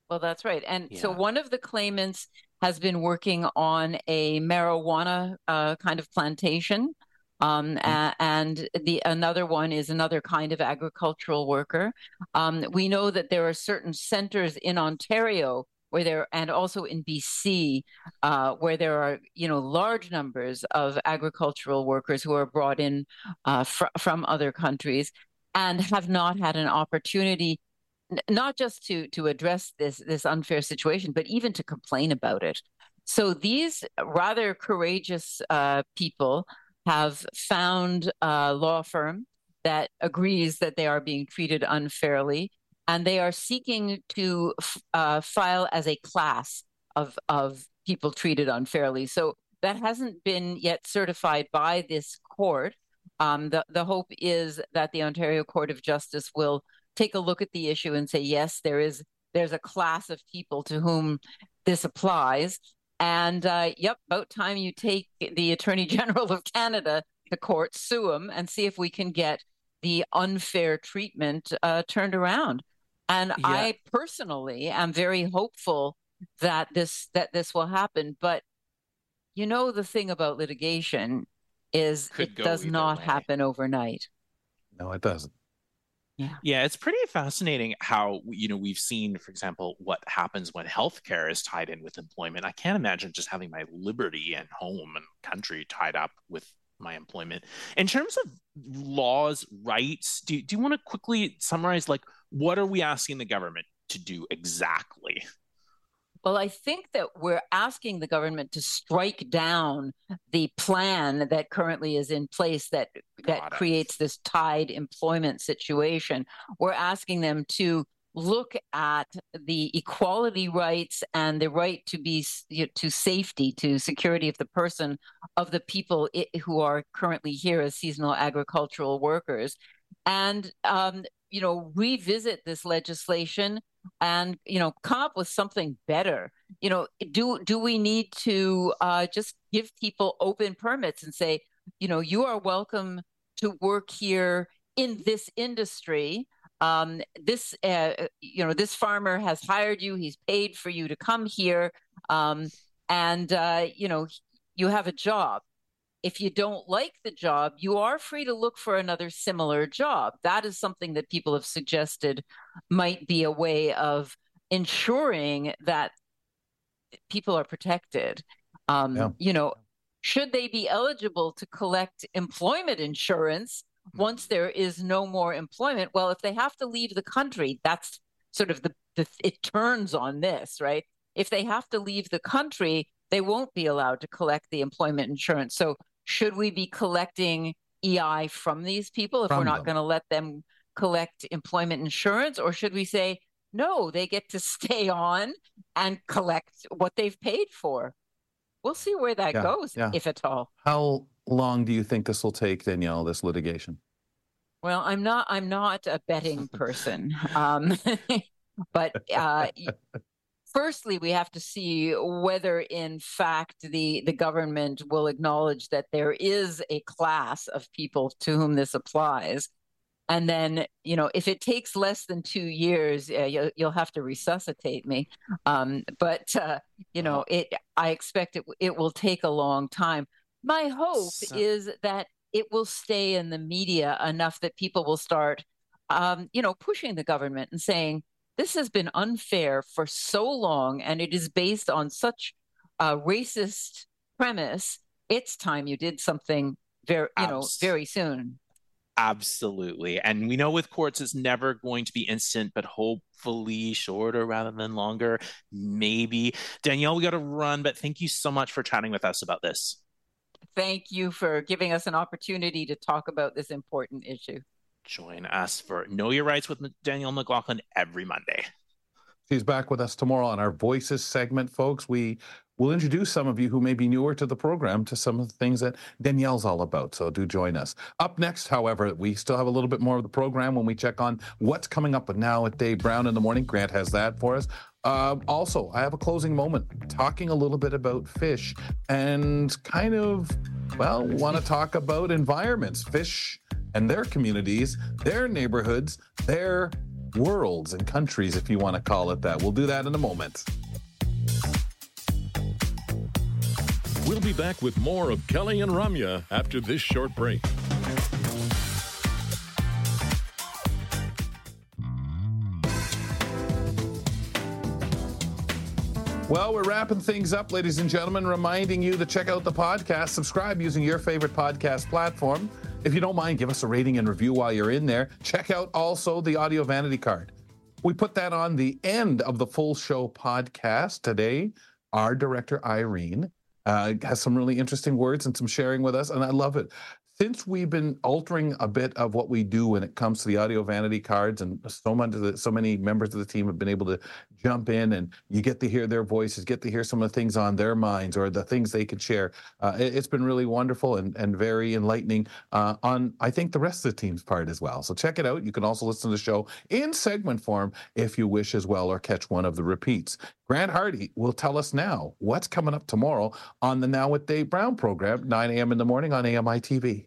Well, that's right. And yeah. so one of the claimants has been working on a marijuana uh, kind of plantation. Um, mm-hmm. and the another one is another kind of agricultural worker. Um, we know that there are certain centers in Ontario where there and also in BC uh, where there are you know large numbers of agricultural workers who are brought in uh, fr- from other countries and have not had an opportunity not just to to address this this unfair situation, but even to complain about it. So these rather courageous uh, people have found a law firm that agrees that they are being treated unfairly, and they are seeking to uh, file as a class of of people treated unfairly. So that hasn't been yet certified by this court. Um, the the hope is that the Ontario Court of Justice will take a look at the issue and say, yes, there is there's a class of people to whom this applies. And uh, yep, about time you take the Attorney General of Canada the court, sue him, and see if we can get the unfair treatment uh, turned around. And yeah. I personally am very hopeful that this that this will happen. But you know, the thing about litigation is Could it does not way. happen overnight. No, it doesn't. Yeah. yeah, it's pretty fascinating how you know we've seen, for example, what happens when healthcare is tied in with employment. I can't imagine just having my liberty and home and country tied up with my employment. In terms of laws, rights, do, do you want to quickly summarize like what are we asking the government to do exactly? Well, I think that we're asking the government to strike down the plan that currently is in place that that creates this tied employment situation. We're asking them to look at the equality rights and the right to be to safety to security of the person of the people who are currently here as seasonal agricultural workers and um, you know revisit this legislation and you know come up with something better. You know do do we need to uh, just give people open permits and say you know you are welcome to work here in this industry. Um, this uh, you know this farmer has hired you. He's paid for you to come here. Um, and uh, you know you have a job if you don't like the job, you are free to look for another similar job. That is something that people have suggested might be a way of ensuring that people are protected. Um, yeah. You know, should they be eligible to collect employment insurance once there is no more employment? Well, if they have to leave the country, that's sort of the, the it turns on this, right? If they have to leave the country, they won't be allowed to collect the employment insurance. So, should we be collecting EI from these people if from we're not going to let them collect employment insurance? Or should we say, no, they get to stay on and collect what they've paid for? We'll see where that yeah, goes, yeah. if at all. How long do you think this will take, Danielle, this litigation? Well, I'm not. I'm not a betting person, um, but uh, firstly, we have to see whether, in fact, the, the government will acknowledge that there is a class of people to whom this applies. And then, you know, if it takes less than two years, uh, you'll, you'll have to resuscitate me. Um, but, uh, you know, it, I expect it, it will take a long time. My hope so- is that it will stay in the media enough that people will start, um, you know, pushing the government and saying, this has been unfair for so long, and it is based on such a racist premise. It's time you did something very, you know, very soon. Absolutely. And we know with courts it's never going to be instant, but hopefully shorter rather than longer. Maybe. Danielle, we got to run, but thank you so much for chatting with us about this. Thank you for giving us an opportunity to talk about this important issue join us for Know Your Rights with Danielle McLaughlin every Monday. She's back with us tomorrow on our Voices segment, folks. We will introduce some of you who may be newer to the program to some of the things that Danielle's all about. So do join us. Up next, however, we still have a little bit more of the program when we check on what's coming up with now at Dave Brown in the morning. Grant has that for us. Uh, also, I have a closing moment talking a little bit about fish and kind of, well, want to talk about environments. Fish and their communities, their neighborhoods, their worlds and countries, if you want to call it that. We'll do that in a moment. We'll be back with more of Kelly and Ramya after this short break. Well, we're wrapping things up, ladies and gentlemen, reminding you to check out the podcast, subscribe using your favorite podcast platform. If you don't mind, give us a rating and review while you're in there. Check out also the audio vanity card. We put that on the end of the full show podcast today. Our director, Irene, uh, has some really interesting words and some sharing with us, and I love it since we've been altering a bit of what we do when it comes to the audio vanity cards, and so many so many members of the team have been able to jump in, and you get to hear their voices, get to hear some of the things on their minds or the things they can share. Uh, it, has been really wonderful and and very enlightening uh, on I think the rest of the team's part as well. So check it out. You can also listen to the show in segment form if you wish as well, or catch one of the repeats. Grant Hardy will tell us now what's coming up tomorrow on the Now with Dave Brown program, 9 a.m. in the morning on AMI TV.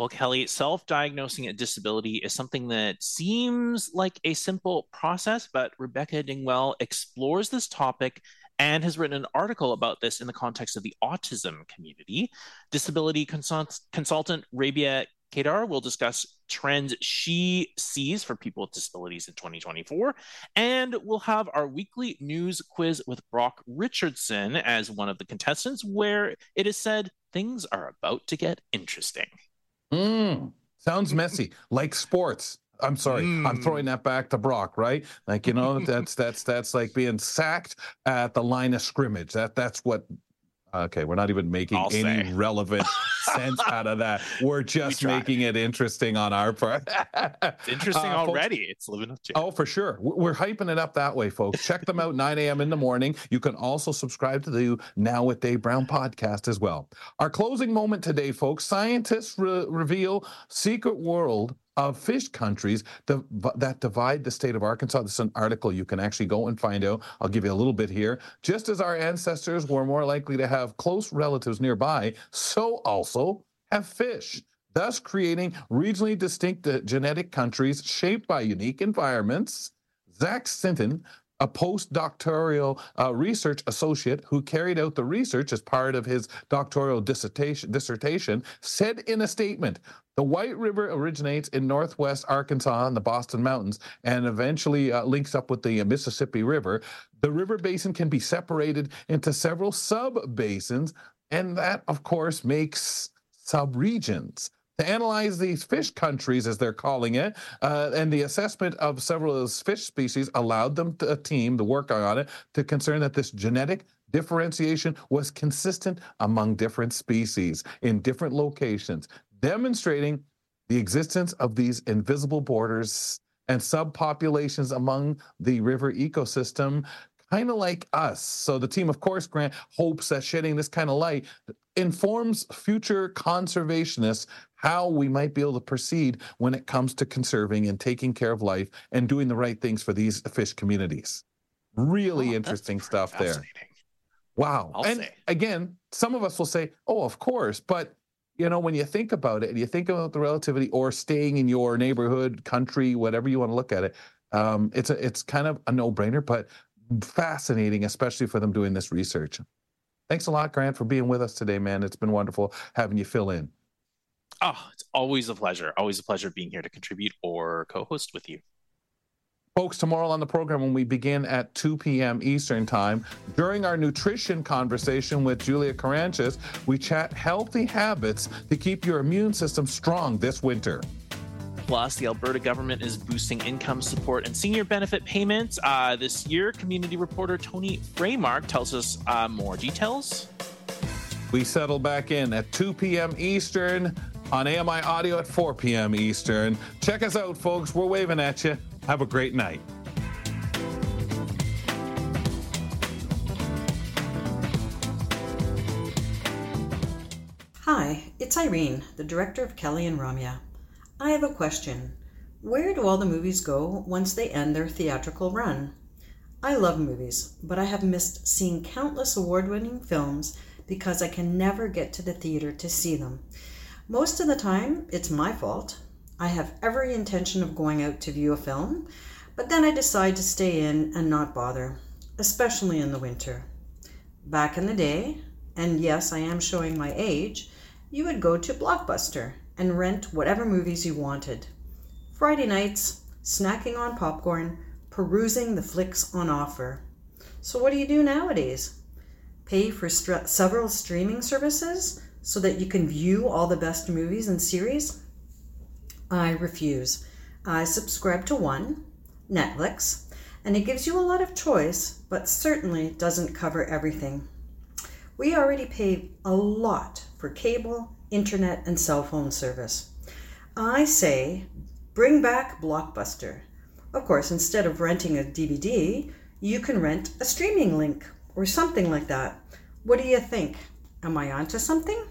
Well, Kelly, self diagnosing a disability is something that seems like a simple process, but Rebecca Dingwell explores this topic and has written an article about this in the context of the autism community. Disability consult- consultant Rabia Khedr will discuss trends she sees for people with disabilities in 2024. And we'll have our weekly news quiz with Brock Richardson as one of the contestants, where it is said things are about to get interesting. Mm, sounds messy, like sports. I'm sorry, mm. I'm throwing that back to Brock, right? Like you know, that's that's that's like being sacked at the line of scrimmage. That that's what Okay, we're not even making I'll any say. relevant sense out of that. We're just we making it interesting on our part. it's interesting uh, already. Folks, it's living up to. Oh, for sure. We're hyping it up that way, folks. Check them out 9 a.m. in the morning. You can also subscribe to the Now with Dave Brown podcast as well. Our closing moment today, folks. Scientists re- reveal secret world of fish countries that divide the state of Arkansas. This is an article you can actually go and find out. I'll give you a little bit here. Just as our ancestors were more likely to have close relatives nearby, so also have fish thus creating regionally distinct uh, genetic countries shaped by unique environments. Zach Sinton, a postdoctoral uh, research associate who carried out the research as part of his doctoral dissertation, dissertation, said in a statement the White River originates in northwest Arkansas in the Boston Mountains and eventually uh, links up with the Mississippi River. The river basin can be separated into several sub basins, and that, of course, makes subregions to analyze these fish countries, as they're calling it, uh, and the assessment of several of those fish species allowed them to, a team to work on it to concern that this genetic differentiation was consistent among different species in different locations, demonstrating the existence of these invisible borders and subpopulations among the river ecosystem kind of like us. So the team, of course, Grant hopes that shedding this kind of light informs future conservationists how we might be able to proceed when it comes to conserving and taking care of life and doing the right things for these fish communities. Really oh, interesting stuff there. Wow. I'll and say. again, some of us will say, oh, of course. But, you know, when you think about it and you think about the relativity or staying in your neighborhood, country, whatever you want to look at it, um, it's a, it's kind of a no brainer. But fascinating, especially for them doing this research. Thanks a lot, Grant, for being with us today, man. It's been wonderful having you fill in. Oh, it's always a pleasure. Always a pleasure being here to contribute or co host with you. Folks, tomorrow on the program, when we begin at 2 p.m. Eastern Time, during our nutrition conversation with Julia Caranches, we chat healthy habits to keep your immune system strong this winter. Plus, the Alberta government is boosting income support and senior benefit payments. Uh, this year, community reporter Tony Freymark tells us uh, more details. We settle back in at 2 p.m. Eastern on AMI Audio at 4 p.m. Eastern. Check us out, folks. We're waving at you. Have a great night. Hi, it's Irene, the director of Kelly and Ramya. I have a question. Where do all the movies go once they end their theatrical run? I love movies, but I have missed seeing countless award winning films because I can never get to the theater to see them. Most of the time, it's my fault. I have every intention of going out to view a film, but then I decide to stay in and not bother, especially in the winter. Back in the day, and yes, I am showing my age, you would go to Blockbuster and rent whatever movies you wanted. Friday nights, snacking on popcorn, perusing the flicks on offer. So, what do you do nowadays? Pay for st- several streaming services so that you can view all the best movies and series? I refuse. I subscribe to one, Netflix, and it gives you a lot of choice, but certainly doesn't cover everything. We already pay a lot for cable internet, and cell phone service. I say bring back Blockbuster. Of course, instead of renting a DVD, you can rent a streaming link or something like that. What do you think? Am I onto something?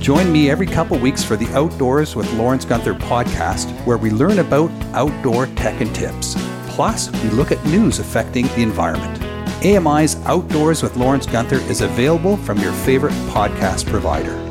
Join me every couple weeks for the Outdoors with Lawrence Gunther podcast, where we learn about outdoor tech and tips. Plus, we look at news affecting the environment. AMI's Outdoors with Lawrence Gunther is available from your favorite podcast provider.